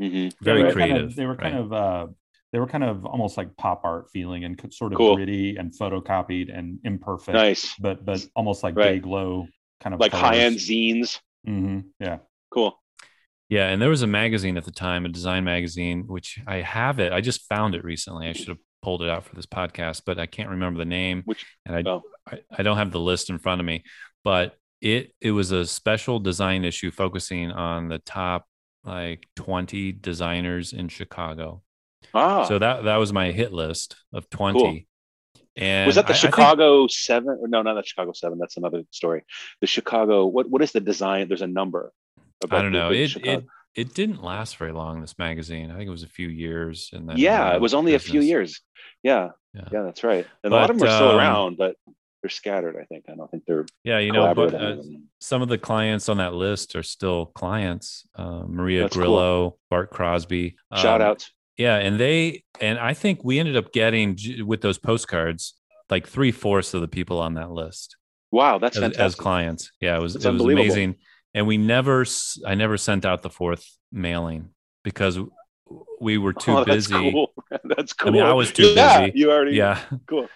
Mhm. Very they creative. Kind of, they were kind right? of uh, they were kind of almost like pop art feeling and sort of Cool. gritty and photocopied and imperfect, Nice. but but almost like Right. day glow kind of Like high end colors. zines. Mhm, Yeah. Cool. Yeah, and there was a magazine at the time, a design magazine, which I have it. I just found it recently. I should have pulled it out for this podcast, but I can't remember the name. Which and I, oh. I I don't have the list in front of me, but it it was a special design issue focusing on the top like 20 designers in Chicago. ah So that that was my hit list of 20. Cool. And was that the I- I think- Chicago seven? Or no, not the Chicago seven. That's another story. The Chicago. What what is the design? There's a number. I don't know. It it it didn't last very long. This magazine, I think it was a few years, and then yeah, it was only a few years. Yeah, Yeah. yeah, that's right. And a lot of them are still um, around, but they're scattered. I think. I don't think they're Yeah, you know, but uh, some of the clients on that list are still clients. Uh, Maria That's cool. Grillo, Bart Crosby. Shout um, outs. Yeah, and they and I think we ended up getting with those postcards like three fourths of the people on that list Wow, that's as, fantastic. as clients. Yeah, it was That's it was amazing. And we never, i never sent out the fourth mailing because we were too oh, that's busy. Cool. that's cool. I mean, I was too yeah, busy. You already. Yeah, Cool.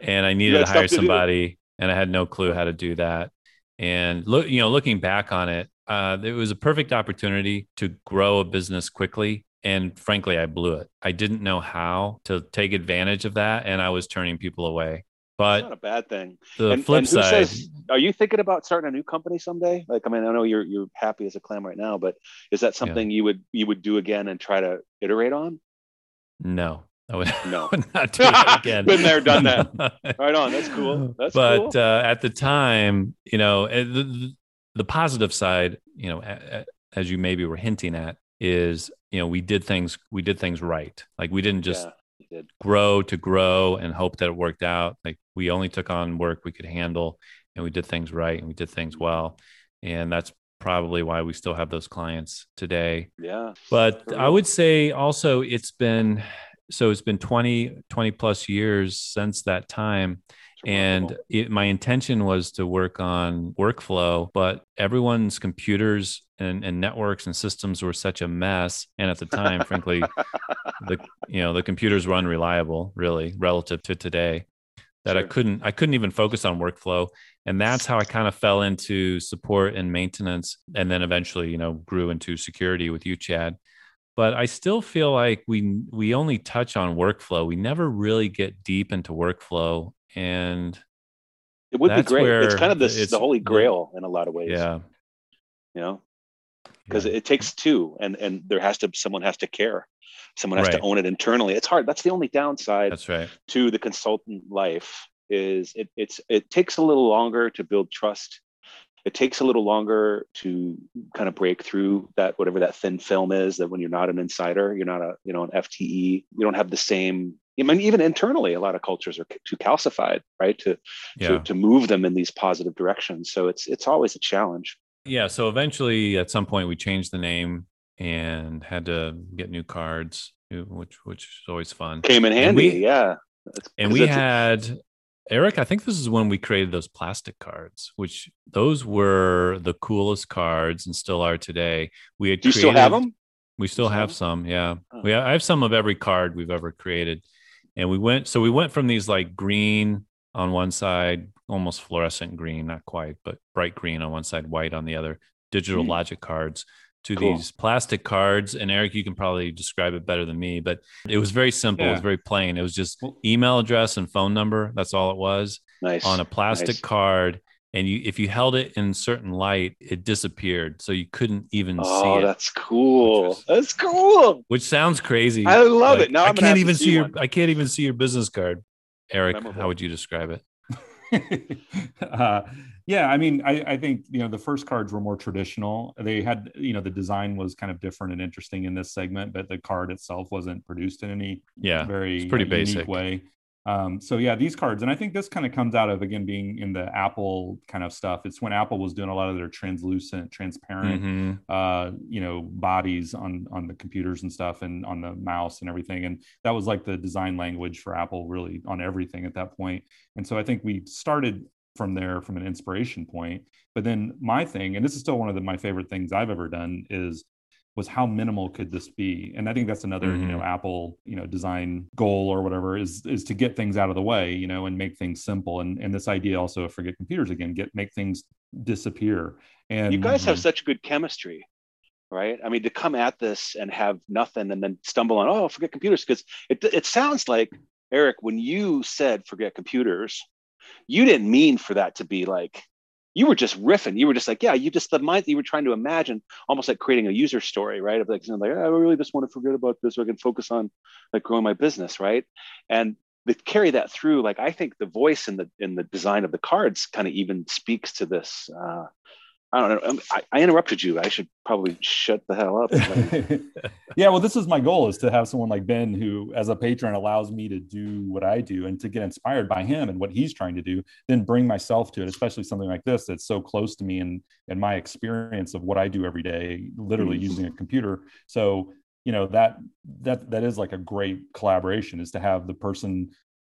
and I needed to hire stuff to do. somebody, and I had no clue how to do that. And look, you know, looking back on it, uh, it was a perfect opportunity to grow a business quickly. And frankly, I blew it. I didn't know how to take advantage of that, and I was turning people away. It's But not a bad thing. the and, flip and side, says? Are you thinking about starting a new company someday? Like, I mean, I know you're you're happy as a clam right now, but is that something you would you would do again and try to iterate on? no, I would, No. I would not do again. Been there, done that. Right on. That's cool. That's but cool. uh, at the time, you know, eh, the, the, positive side, you know, as you maybe were hinting at, is you know we did things we did things right. Like we didn't just yeah, did. grow to grow and hope that it worked out. Like we only took on work we could handle, and we did things right and we did things mm-hmm. well, and that's probably why we still have those clients today Yeah. but i would say also it's been so it's been 20 20 plus years since that time and it, my intention was to work on workflow but everyone's computers and, and networks and systems were such a mess. And at the time frankly the you know the computers were unreliable really relative to today that I couldn't I couldn't even focus on workflow. And that's how I kind of fell into support and maintenance and then eventually you know grew into security with you Chad. But I still feel like we we only touch on workflow. We never really get deep into workflow and it would be great. It's kind of this it's- the holy grail in a lot of ways. yeah You know, because yeah. it takes two, and and there has to someone has to care. Someone has Right. to own it internally. It's hard. That's the only downside that's right to the consultant life is it it's it takes a little longer to build trust it takes a little longer to kind of break through that whatever that thin film is that when you're not an insider you're not a you know an fte you don't have the same I mean, even internally, a lot of cultures are too calcified, right? To, yeah to to move them in these positive directions. So it's it's always a challenge. yeah so eventually at some point we changed the name and had to get new cards which which is always fun Came in And handy, we- yeah. and we had Eric, I think this is when we created those plastic cards, which those were the coolest cards and still are today. We had Do you still have them? We still have some, yeah. Oh. We I have some of every card we've ever created. And we went so we went from these like green on one side, almost fluorescent green, not quite, but bright green on one side, white on the other, digital Hmm. logic cards to Cool. these plastic cards. And Eric, you can probably describe it better than me, but it was very simple. It was very plain. It was just email address and phone number. That's all it was Nice. on a plastic nice. card. And you, if you held it in certain light, it disappeared, so you couldn't even Oh, see it. that's cool. Was- That's cool. Which sounds crazy. I love Like, it. Now I I'm can't even see see your. I can't even see your business card. Eric, Memorable. how would you describe it? uh, yeah, I mean, I, I think you know the first cards were more traditional. They had, you know, the design was kind of different and interesting in this segment, but the card itself wasn't produced in any Yeah, very it's pretty uh, unique basic. way. Um, so yeah, these cards, and I think this kind of comes out of again being in the Apple kind of stuff. It's when Apple was doing a lot of their translucent, transparent, Mhm. uh, you know, bodies on on the computers and stuff, and on the mouse and everything. And that was like the design language for Apple, really on everything at that point. And so I think we started from there from an inspiration point. But then my thing, and this is still one of the, my favorite things I've ever done, is was how minimal could this be and i think that's another you know mm-hmm. apple you know design goal or whatever is is to get things out of the way you know and make things simple and and this idea also of forget computers again get make things disappear and You guys have such good chemistry. right? I mean, to come at this and have nothing and then stumble on, oh, forget computers, because it, it sounds like, Eric, when you said forget computers, you didn't mean for that to be like, you were just riffing. You were just like, yeah, you just the mind you were trying to imagine, almost like creating a user story, right? Of like, you know, like I really just want to forget about this so I can focus on like growing my business, right? And they carry that through. Like I think the voice in the in the design of the cards kind of even speaks to this uh, I don't know. Um, I, I, interrupted you. I should probably shut the hell up. yeah, well, this is my goal: is to have someone like Ben who, as a patron, allows me to do what I do and to get inspired by him and what he's trying to do. Then bring myself to it, especially something like this that's so close to me and and my experience of what I do every day, literally mm-hmm. using a computer. So you know that that that is like a great collaboration is to have the person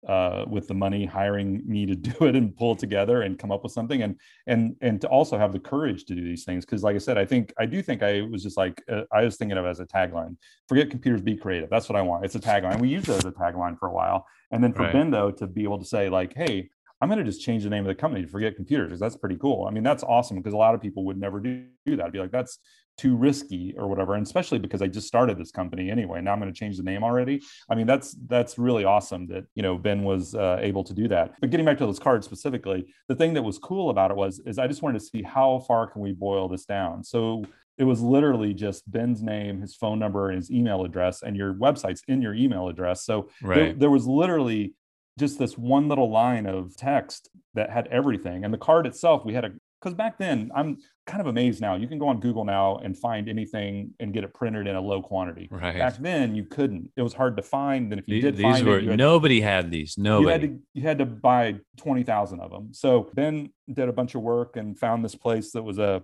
uh, with the money hiring me to do it and pull it together and come up with something and and and to also have the courage to do these things. Because like i said i think i do think i was just like uh, i was thinking of it as a tagline forget computers be creative. That's what i want. It's a tagline. We used it as a tagline for a while. And then for right. ben though to be able to say like hey I'm going to just change the name of the company to forget computers because that's pretty cool. I mean, that's awesome because a lot of people would never do, do that. I'd be like, that's too risky or whatever. And especially because I just started this company anyway. Now I'm going to change the name already. I mean, that's that's really awesome that you know Ben was uh, able to do that. But getting back to those cards specifically, the thing that was cool about it was is I just wanted to see how far can we boil this down. So it was literally just Ben's name, his phone number, and his email address, and your website's in your email address. So right. there, there was literally just this one little line of text that had everything. And the card itself, we had a because back then I'm kind of amazed now. You can go on Google now and find anything and get it printed in a low quantity. Right. Back then you couldn't. It was hard to find. And if you these, did these find were it, had, nobody had these. Nobody. You had to you had to buy twenty thousand of them. So Ben did a bunch of work and found this place that was a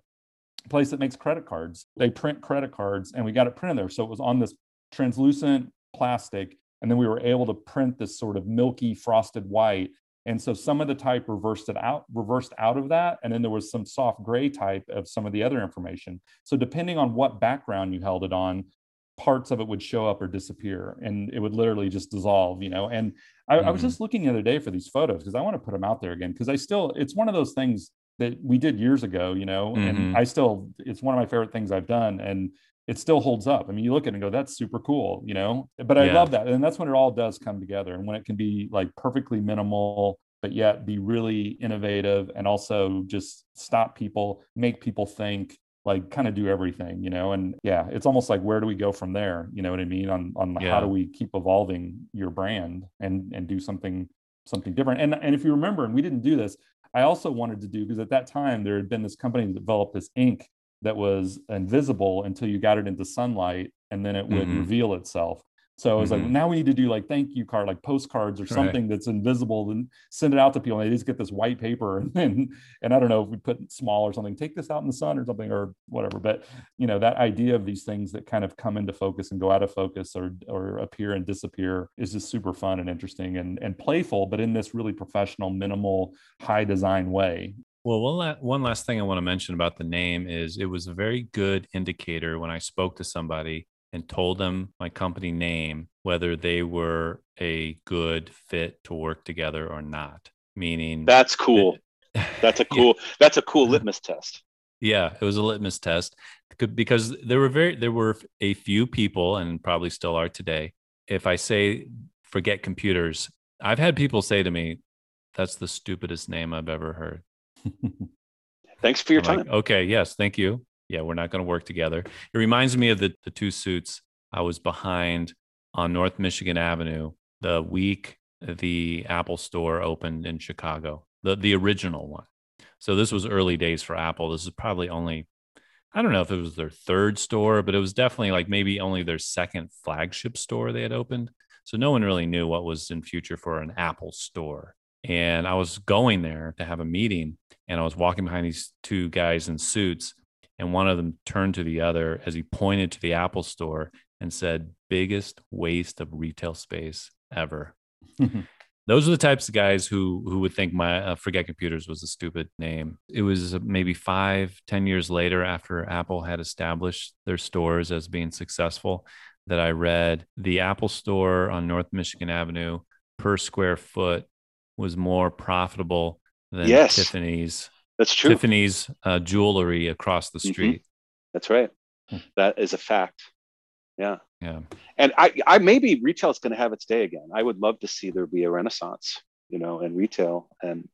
place that makes credit cards. They print credit cards and we got it printed there. So it was on this translucent plastic and then we were able to print this sort of milky frosted white and so some of the type reversed it out reversed out of that and then there was some soft gray type of some of the other information so depending on what background you held it on parts of it would show up or disappear and it would literally just dissolve you know and i, mm-hmm. I was mm-hmm. just looking the other day for these photos because i want to put them out there again because i still it's one of those things that we did years ago you know mm-hmm. and i still it's one of my favorite things i've done and it still holds up. I mean, you look at it and go, that's super cool, you know? But I yeah. love that. And that's when it all does come together and when it can be like perfectly minimal, but yet be really innovative and also just stop people, make people think, like kind of do everything, you know? And yeah, it's almost like where do we go from there? You know what I mean? On on yeah. how do we keep evolving your brand and and do something something different. And and if you remember, and we didn't do this, I also wanted to do because at that time there had been this company that developed this ink that was invisible until you got it into sunlight and then it would mm-hmm. reveal itself. So I was mm-hmm. like, now we need to do like thank you card, like postcards or something right. that's invisible and send it out to people. And they just get this white paper and, and and I don't know if we put small or something, take this out in the sun or something or whatever. But you know, that idea of these things that kind of come into focus and go out of focus or or appear and disappear is just super fun and interesting and and playful, but in this really professional, minimal, high design way. Well, one, la- one last thing I want to mention about the name is it was a very good indicator when I spoke to somebody and told them my company name, whether they were a good fit to work together or not. Meaning, that's cool. that's a cool. yeah. That's a cool litmus test. Yeah, it was a litmus test because there were very there were a few people, and probably still are today. If I say forget computers, I've had people say to me, "That's the stupidest name I've ever heard." Thanks for your I'm time. Like, okay. Yes. Thank you. Yeah. We're not going to work together. It reminds me of the, the two suits I was behind on North Michigan Avenue the week the Apple store opened in Chicago, the, the original one. So this was early days for Apple. This is probably only, I don't know if it was their third store, but it was definitely like maybe only their second flagship store they had opened. So no one really knew what was in future for an Apple store. And I was going there to have a meeting, and I was walking behind these two guys in suits, and one of them turned to the other as he pointed to the Apple store and said, "Biggest waste of retail space ever." Those are the types of guys who who would think my uh, Forget Computers was a stupid name. It was maybe five, ten years later after Apple had established their stores as being successful that I read the Apple Store on North Michigan Avenue per square foot was more profitable than yes, Tiffany's. That's true. Tiffany's uh, jewelry across the mm-hmm. street. Mm-hmm. That's right. Hmm. That is a fact. Yeah. Yeah. And I, I maybe retail is going to have its day again. I would love to see there be a renaissance, you know, in retail and,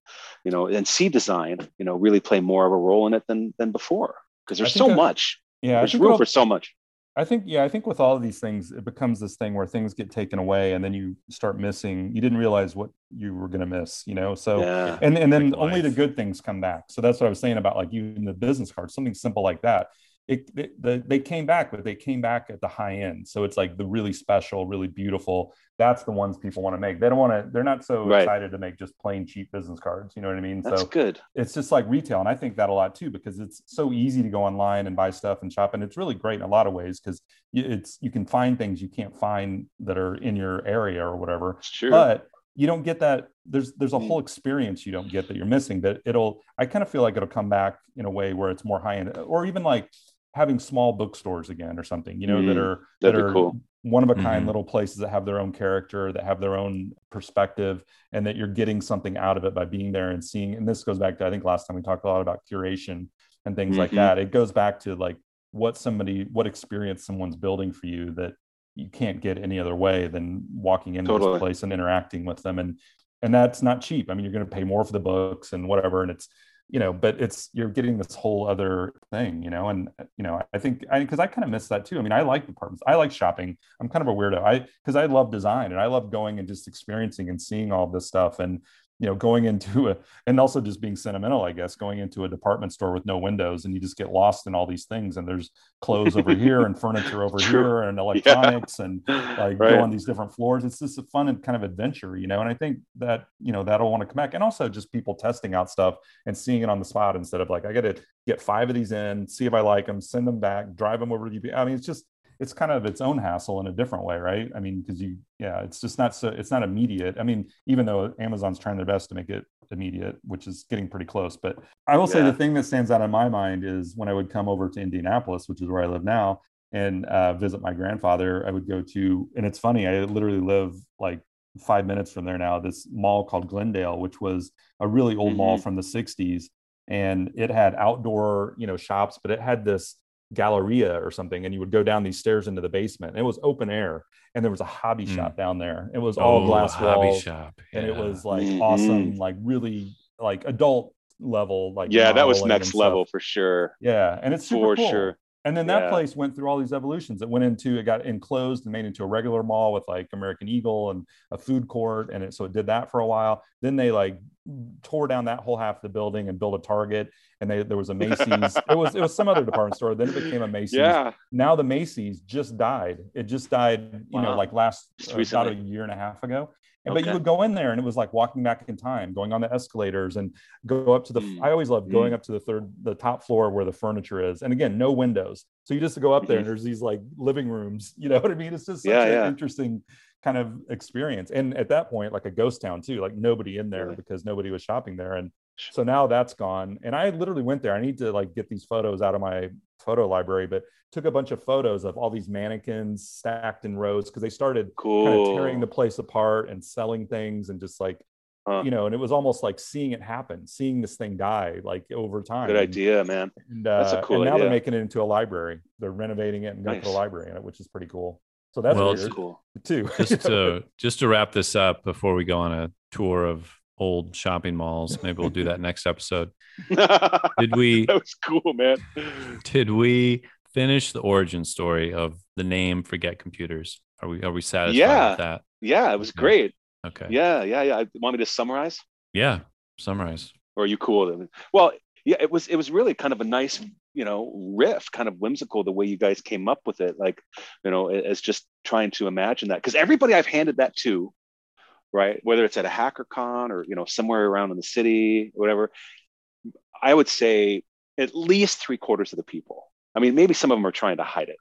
you know, and see design, you know, really play more of a role in it than than before because there's so think that- much. Yeah, There's room for so much. I think, yeah, I think with all of these things, it becomes this thing where things get taken away and then you start missing. You didn't realize what you were going to miss, you know? So, yeah. and, and then only the good things come back. So that's what I was saying about like you even the business cards, something simple like that. It, it the, they came back, but they came back at the high end. So it's like the really special, really beautiful. That's the ones people want to make. They don't want to. They're not so Right. excited to make just plain cheap business cards. You know what I mean? That's so good. it's just like retail and i think that a lot too because it's so easy to go online and buy stuff and shop and it's really great in a lot of ways because it's you can find things you can't find that are in your area or whatever true. but you don't get that there's there's a Mm. whole experience you don't get that you're missing that it'll i kind of feel like it'll come back in a way where it's more high end or even like having small bookstores again or something you know that Mm, are that are cool. one of a kind Mhm. little places that have their own character that have their own perspective and that you're getting something out of it by being there and seeing and this goes back to i think last time we talked a lot about curation and things like Mhm. that it goes back to like what somebody what experience someone's building for you that you can't get any other way than walking into Totally. this place and interacting with them and and that's not cheap i mean you're going to pay more for the books and whatever and it's you know but it's you're getting this whole other thing you know and uh, you know i think i because i kind of miss that too. I mean i like departments i like shopping. I'm kind of a weirdo. I because i love design and i love going and just experiencing and seeing all this stuff. And you know going into a and also just being sentimental i guess going into a department store with no windows and you just get lost in all these things and there's clothes over here and furniture over True. here and electronics and like right. go on these different floors. It's just a fun and kind of adventure, you know. And I think that you know that'll want to come back, and also just people testing out stuff and seeing it on the spot instead of like I got to get five of these in, see if I like them, send them back, drive them over to UP. I mean, it's just it's kind of its own hassle in a different way, right? I mean, because you yeah, it's just not so it's not immediate. I mean, even though Amazon's trying their best to make it immediate, which is getting pretty close. But I will say the thing that stands out in my mind is when I would come over to Indianapolis, which is where I live now, and uh, visit my grandfather, I would go to, and it's funny, I literally live like five minutes from there now, this mall called Glendale, which was a really old mall Mhm. from the 60s. And it had outdoor, you know, shops, but it had this galleria or something. And you would go down these stairs into the basement. It was open air. And there was a hobby Mm. shop down there. It was all Oh, glass hobby walls. shop. And it was like Mhm. awesome, like really like adult level, like yeah, that was next level for sure. Yeah. And it's super For cool. sure. And then that Yeah. place went through all these evolutions. It went into it got enclosed and made into a regular mall with like American Eagle and a food court, and it so it did that for a while. Then they like tore down that whole half of the building and built a Target, and they, there was a Macy's. it was it was some other department store. Then it became a Macy's. Yeah. Now the Macy's just died. It just died. You know, like last uh, about a year and a half ago. And, But you would go in there and it was like walking back in time, going on the escalators and go up to the. Mm. I always loved going up to the third, the top floor where the furniture is, and again, no windows. So you just go up there and there's these like living rooms. You know what I mean? It's just such Yeah, an yeah. interesting kind of experience. And at that point, like a ghost town too, like nobody in there Really? because nobody was shopping there. And so now that's gone. And I literally went there. I need to like get these photos out of my photo library, but took a bunch of photos of all these mannequins stacked in rows because they started Cool. kind of tearing the place apart and selling things and just like Huh. you know and it was almost like seeing it happen seeing this thing die like over time Good idea, man. and, That's a uh, cool and now idea. they're making it into a library they're renovating it and going to put a library in it which is pretty cool so that's Well, weird cool. too just to just to wrap this up before we go on a tour of old shopping malls maybe we'll do that next episode did we that was cool, man. did we finish the origin story of the name forget computers are we are we satisfied Yeah. with that Yeah, it was great. okay Yeah, yeah, yeah. Want me to summarize? yeah summarize or are you cool? Well, yeah, it was it was really kind of a nice, you know, riff, kind of whimsical the way you guys came up with it, like, you know, as just trying to imagine that. Because everybody I've handed that to, right, whether it's at a hacker con or you know somewhere around in the city, whatever, I would say at least three quarters of the people. I mean, maybe some of them are trying to hide it.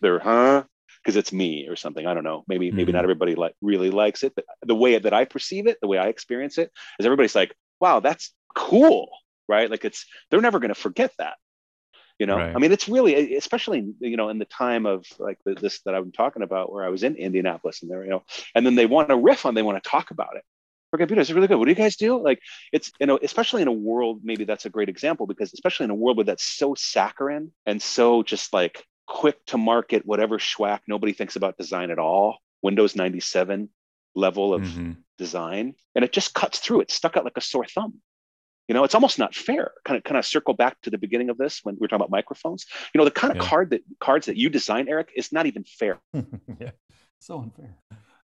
They're huh because it's me or something. I don't know. Maybe maybe Mhm. not everybody like really likes it, but the way that I perceive it, the way I experience it, is everybody's like, wow, that's cool, right? Like it's they're never going to forget that. You know, Right. I mean, it's really, especially you know, in the time of like the, this that I'm talking about, where I was in Indianapolis, and there, you know, and then they want to riff on, they want to talk about it. For computers, it's really good. What do you guys do? Like, it's you know, especially in a world, maybe that's a great example because especially in a world where that's so saccharine and so just like quick to market, whatever schwack, nobody thinks about design at all. Windows 97 level of mm-hmm. design. And it just cuts through. It stuck out like a sore thumb. You know, it's almost not fair. Kind of kind of circle back to the beginning of this when we are talking about microphones. You know, the kind of yeah. card that cards that you design, Eric, is not even fair. yeah, so unfair.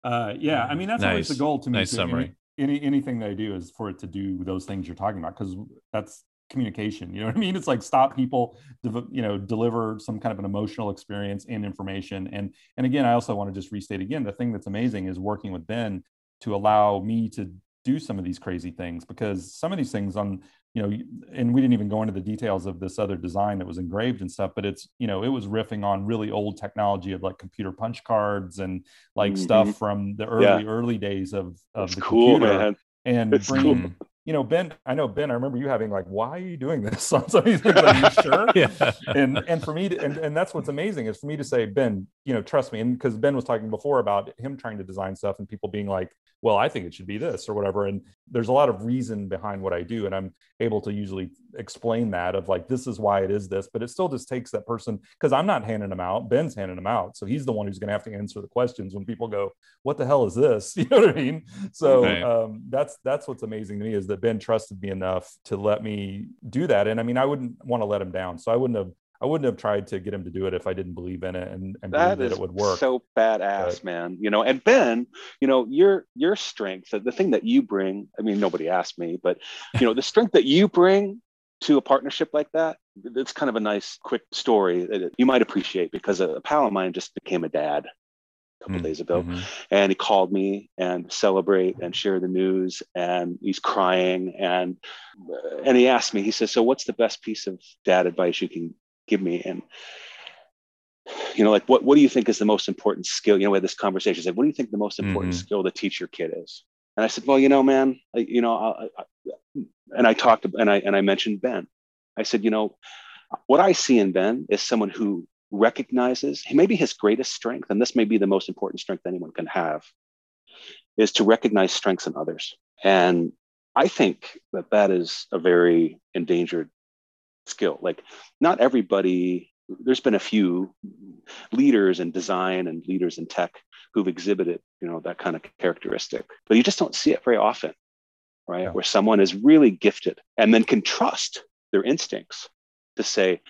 Uh, yeah, I mean that's nice. always the goal to me. Nice summary. Any, any anything that I do is for it to do those things you're talking about because that's communication you know what i mean it's like stop people you know deliver some kind of an emotional experience and information and and again i also want to just restate again the thing that's amazing is working with ben to allow me to do some of these crazy things because some of these things on you know and we didn't even go into the details of this other design that was engraved and stuff but it's you know it was riffing on really old technology of like computer punch cards and like mm-hmm. stuff from the early yeah. early days of of it's the cool, computer man. and it's bringing cool you know, Ben, I know Ben, I remember you having like, why are you doing this on some of these things? Are you sure? yeah. And and for me to, and, and that's what's amazing is for me to say, Ben, you know, trust me. And because Ben was talking before about him trying to design stuff and people being like, well, I think it should be this or whatever. And there's a lot of reason behind what I do. And I'm able to usually explain that of like, this is why it is this, but it still just takes that person because I'm not handing them out. Ben's handing them out. So he's the one who's going to have to answer the questions when people go, what the hell is this? You know what I mean? So right. um, that's, that's what's amazing to me is that Ben trusted me enough to let me do that. And I mean, I wouldn't want to let him down. So I wouldn't have I wouldn't have tried to get him to do it if I didn't believe in it and, and that, that it would work. So badass, but, man. You know, and Ben, you know, your your strength, the thing that you bring. I mean, nobody asked me, but you know, the strength that you bring to a partnership like that, it's kind of a nice, quick story that you might appreciate because a, pal of mine just became a dad a couple mm, days ago mm-hmm. and he called me and celebrate and share the news and he's crying and and he asked me he says so what's the best piece of dad advice you can give me and you know like what what do you think is the most important skill? You know we had this conversation said what do you think the most important mm-hmm. skill to teach your kid is? And i said well you know man I, you know I, I, and i talked and i and i mentioned ben. I said you know what i see in ben is someone who recognizes maybe his greatest strength and this may be the most important strength anyone can have is to recognize strengths in others. And i think that that is a very endangered skill. Like not everybody, there's been a few leaders in design and leaders in tech who've exhibited, you know, that kind of characteristic, but you just don't see it very often, right? Yeah. Where someone is really gifted and then can trust their instincts to say,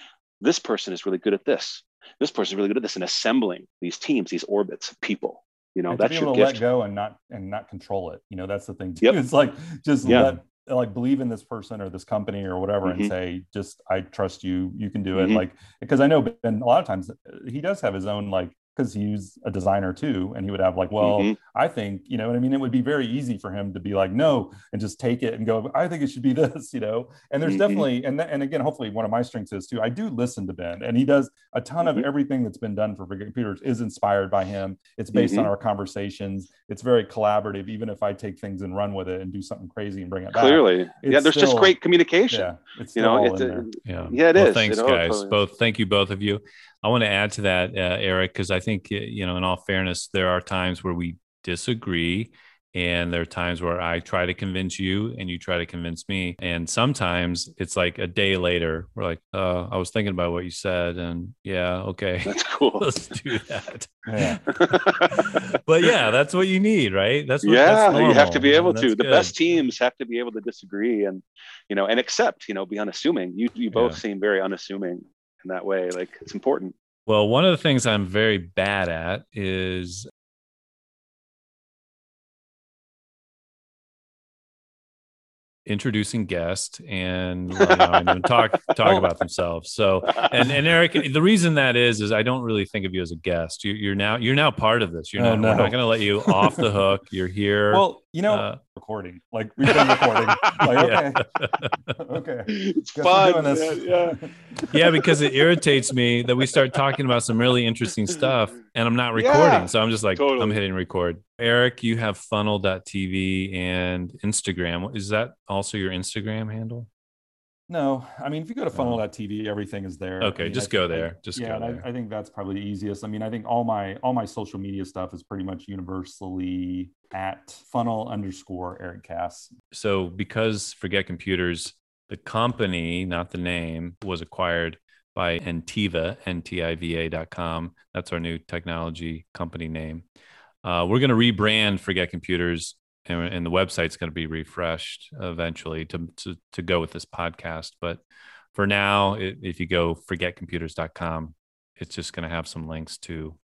this person is really good at this. This person is really good at this and assembling these teams, these orbits of people. You know, and that's to be able your to gift. let go and not and not control it. You know, that's the thing. Too. Yep. It's like just yeah. let like believe in this person or this company or whatever mm-hmm. and say just i trust you you can do it mm-hmm. like because i know ben a lot of times he does have his own like because he's a designer too and he would have like well mm-hmm. i think you know what i mean? It would be very easy for him to be like no and just take it and go i think it should be this you know? And there's mm-hmm. definitely and th- and again hopefully one of my strengths is too i do listen to ben and he does a ton mm-hmm. of everything that's been done for computers is inspired by him. It's based on mm-hmm. our conversations. It's very collaborative even if i take things and run with it and do something crazy and bring it back. Clearly. Yeah there's still, just great communication. Yeah it's you know it's a, yeah. Yeah it well, is, thanks guys. totally. both thank you both of you I want to add to that, uh, Eric, because I think, you know, in all fairness, there are times where we disagree. And there are times where I try to convince you and you try to convince me. And sometimes it's like a day later, we're like, uh, I was thinking about what you said. And yeah, okay. That's cool. Let's do that. Yeah. but yeah, that's what you need, right? That's what, yeah, that's you have to be able to. The good. best teams have to be able to disagree and, you know, and accept, you know, be unassuming. You, you both yeah. seem very unassuming in that way. Like it's important. Well, one of the things I'm very bad at is introducing guests and you know, talk talk oh. about themselves. So, and and Eric, the reason that is is I don't really think of you as a guest. You, you're now you're now part of this. You're oh, not, no. we're not going to let you off the hook. You're here. Well, you know, uh, recording like we've been recording. like okay, okay, it's fun. Yeah, yeah, yeah, because it irritates me that we start talking about some really interesting stuff and I'm not recording. Yeah, so I'm just like totally. I'm hitting record. Eric, you have funnel.tv and Instagram. Is that also your Instagram handle? No, I mean, if you go to funnel.tv, everything is there. Okay, I mean, just go there. Just yeah, go there. I, I, think that's probably the easiest. I mean, I think all my all my social media stuff is pretty much universally at funnel underscore Eric Kass. So because Forget Computers, the company, not the name, was acquired by Ntiva, N-T-I-V-A.com. That's our new technology company name. Uh, we're going to rebrand Forget Computers, and, and the website's going to be refreshed eventually to, to, to go with this podcast. But for now, it, if you go forgetcomputers.com, it's just going to have some links to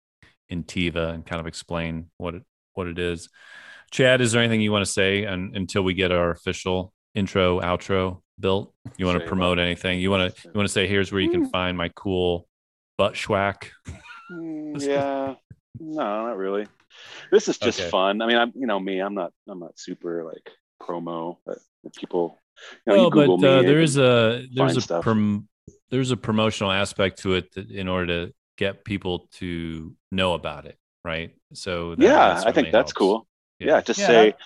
Ntiva and kind of explain what it, what it is. Chad, is there anything you want to say and, until we get our official intro, outro built? You want to promote anything? You want to you want to say here's where you can find my cool butt schwack? Mm, yeah, no, not really. This is just Okay. fun. I mean, I'm you know me. I'm not I'm not super like promo, but people. You know, well, you but uh, me there and- a there's a prom- there's a promotional aspect to it that in order to get people to know about it, right? So that- yeah, I think that's helps. cool. Yeah, just Yeah, say that-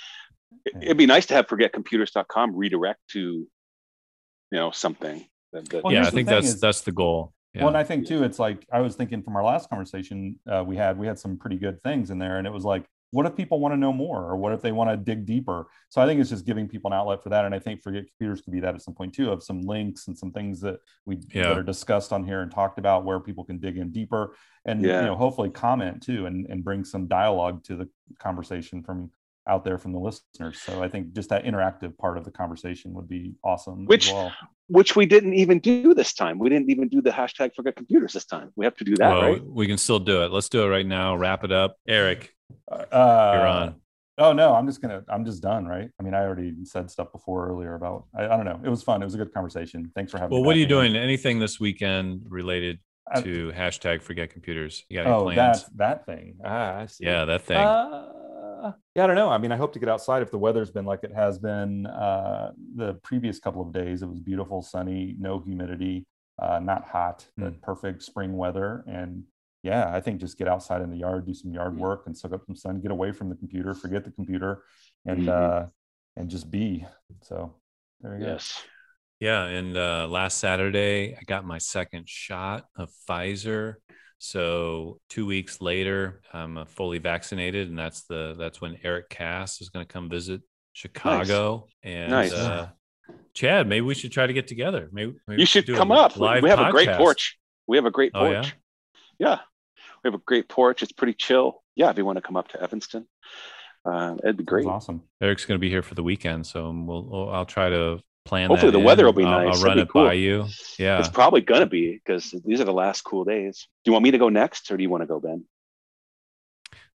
it- it'd be nice to have forgetcomputers.com redirect to you know something. That, that- Well, yeah, I think that's is- that's the goal. Yeah. Well, and I think too, it's like I was thinking from our last conversation uh, we had, we had some pretty good things in there, and it was like, what if people want to know more, or what if they want to dig deeper? So I think it's just giving people an outlet for that, and I think Forget Computers could be that at some point too, of some links and some things that we Yeah. that are discussed on here and talked about where people can dig in deeper, and Yeah. you know, hopefully comment too, and and bring some dialogue to the conversation from out there from the listeners. So I think just that interactive part of the conversation would be awesome. Which- as well. which we didn't even do this time. We didn't even do the hashtag forget computers this time. We have to do that, well, right? we can still do it. Let's do it right now. Wrap it up, Eric. Uh, You're on. Oh no, I'm just gonna. I'm just done, right? I mean, I already said stuff before earlier about. I, I don't know. It was fun. It was a good conversation. Thanks for having. Me. Well, me what are you back, man. doing? Anything this weekend related I- to hashtag Forget Computers? You got any Oh, plans? that that thing. Ah, I see. Yeah, that thing. Uh, yeah, I don't know. I mean, I hope to get outside if the weather's been like it has been uh, the previous couple of days. It was beautiful, sunny, no humidity, uh, not hot, Hmm. but perfect spring weather. And yeah, I think just get outside in the yard, do some yard Yeah. work, and soak up some sun. Get away from the computer, forget the computer, and Mhm. uh, and just be. So there you go. Yes. Yeah, and uh, last Saturday I got my second shot of Pfizer. So two weeks later, I'm uh, fully vaccinated, and that's the that's when Eric Kass is going to come visit Chicago. And Nice. uh, Chad, maybe we should try to get together. Maybe, maybe You should do come up. We live we have a great porch. We have a great Oh, yeah? porch. yeah? We have a great porch. It's pretty chill. Yeah, if you want to come up to Evanston, uh, it'd be That was great. awesome. Eric's going to be here for the weekend, so we'll, we'll I'll try to plan. Hopefully the weather in. will be I'll- nice. I'll run it cool. by you. Yeah, It's probably gonna be because these are the last cool days. Do you want me to go next, or do you want to go, Ben?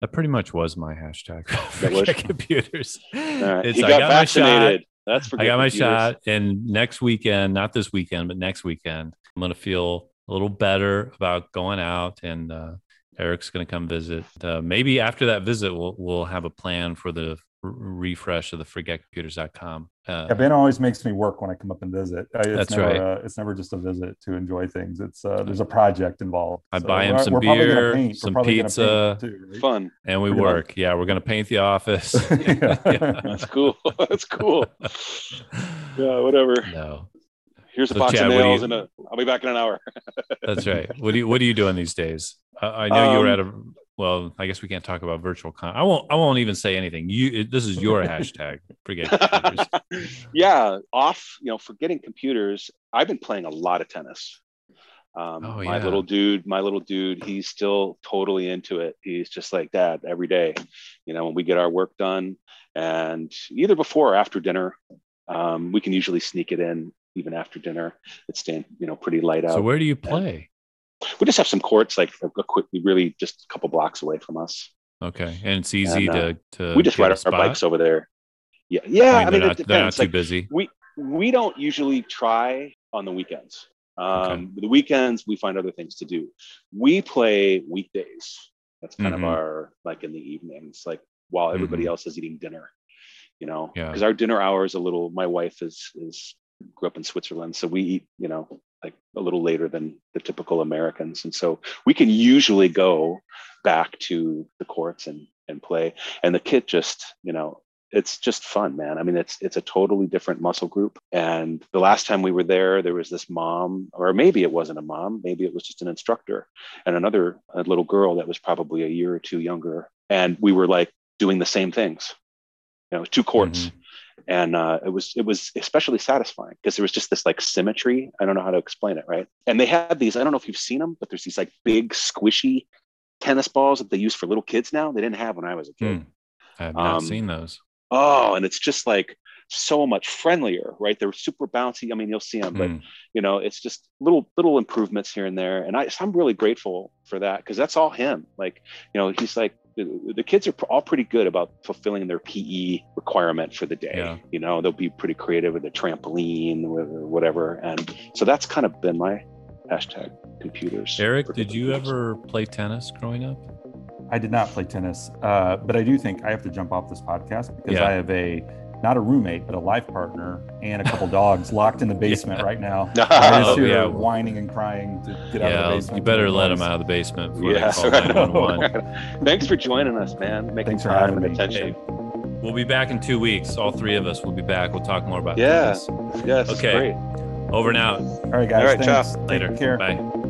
that pretty much was my hashtag. Was- computers. Right. It's, he I got, got my shot. vaccinated. That's for I got my shot, and next weekend, not this weekend, but next weekend, I'm gonna feel a little better about going out, and uh, Eric's gonna come visit. Uh, maybe after that visit, we'll we'll have a plan for the refresh of the forgetcomputers.com. Uh, Yeah, Ben always makes me work when I come up and visit. It's That's never, right. Uh, it's never just a visit to enjoy things. It's uh, there's a project involved. I So buy him some we're probably gonna beer, some pizza. too, right? Fun. and we We're gonna- work. Yeah, we're gonna paint the office. Yeah. That's cool. That's cool. Yeah, whatever. no, Here's a So, box Chad, of nails, you- and a. I'll be back in an hour. that's right. What do you What are you doing these days? I, I know you were Um, at a. Well, I guess we can't talk about virtual con. I won't. I won't even say anything. You. it- This is your hashtag. Forget computers. yeah, off. You know, forgetting computers. I've been playing a lot of tennis. Um, Oh, my little dude, my little dude, he's still totally into it. He's just like dad every day. You know, when we get our work done, and either before or after dinner, um, we can usually sneak it in even after dinner. It's staying, you know, pretty light out. So where do you play? We just have some courts like a, quick, really just a couple blocks away from us. Okay, and it's easy And, uh, to to. we just ride our bikes over there. Yeah, yeah. I mean, they're, it not, not depends. too Like, busy. we we don't usually try on the weekends. Um, Okay. The weekends we find other things to do. We play weekdays. That's kind Mhm. of our like in the evenings, like while everybody Mhm. else is eating dinner. You know, Yeah. because our dinner hour is a little. My wife is is grew up in Switzerland, so we eat. You know, like a little later than the typical Americans, and so we can usually go back to the courts and and play. And the kit just, you know, it's just fun, man. I mean, it's it's a totally different muscle group. And the last time we were there, there was this mom, or maybe it wasn't a mom, maybe it was just an instructor, and another little girl that was probably a year or two younger. And we were like doing the same things. You know, two courts. Mhm. And uh, it was it was especially satisfying because there was just this like symmetry. I don't know how to explain it, right? And they had these. I don't know if you've seen them, but there's these like big squishy tennis balls that they use for little kids now. They didn't have when I was a kid. Hmm. I have not Um, seen those. Oh, and it's just like so much friendlier, right? They're super bouncy. I mean, you'll see them, but Hmm. you know, it's just little little improvements here and there. And I, so I'm really grateful for that because that's all him. Like, you know, he's like the, the kids are all pretty good about fulfilling their PE requirement for the day. Yeah. You know, they'll be pretty creative with the trampoline or whatever. And so that's kind of been my hashtag computers. Eric, did you computers. ever play tennis growing up? I did not play tennis, uh, but I do think I have to jump off this podcast because Yeah. I have a not a roommate, but a life partner and a couple dogs locked in the basement right now. I Oh, just hear yeah. whining and crying to get out of the Yeah, basement. you better let them out of the basement before Yeah, they call 911. Thanks for joining us, man. Making Thanks for time having and me. attention. We'll be back in two weeks. All three of us will be back. We'll talk more about Yeah. tennis. Yes, Okay. great. Over and out. All right, guys. All right, ciao. thanks. Take Later. care. Bye.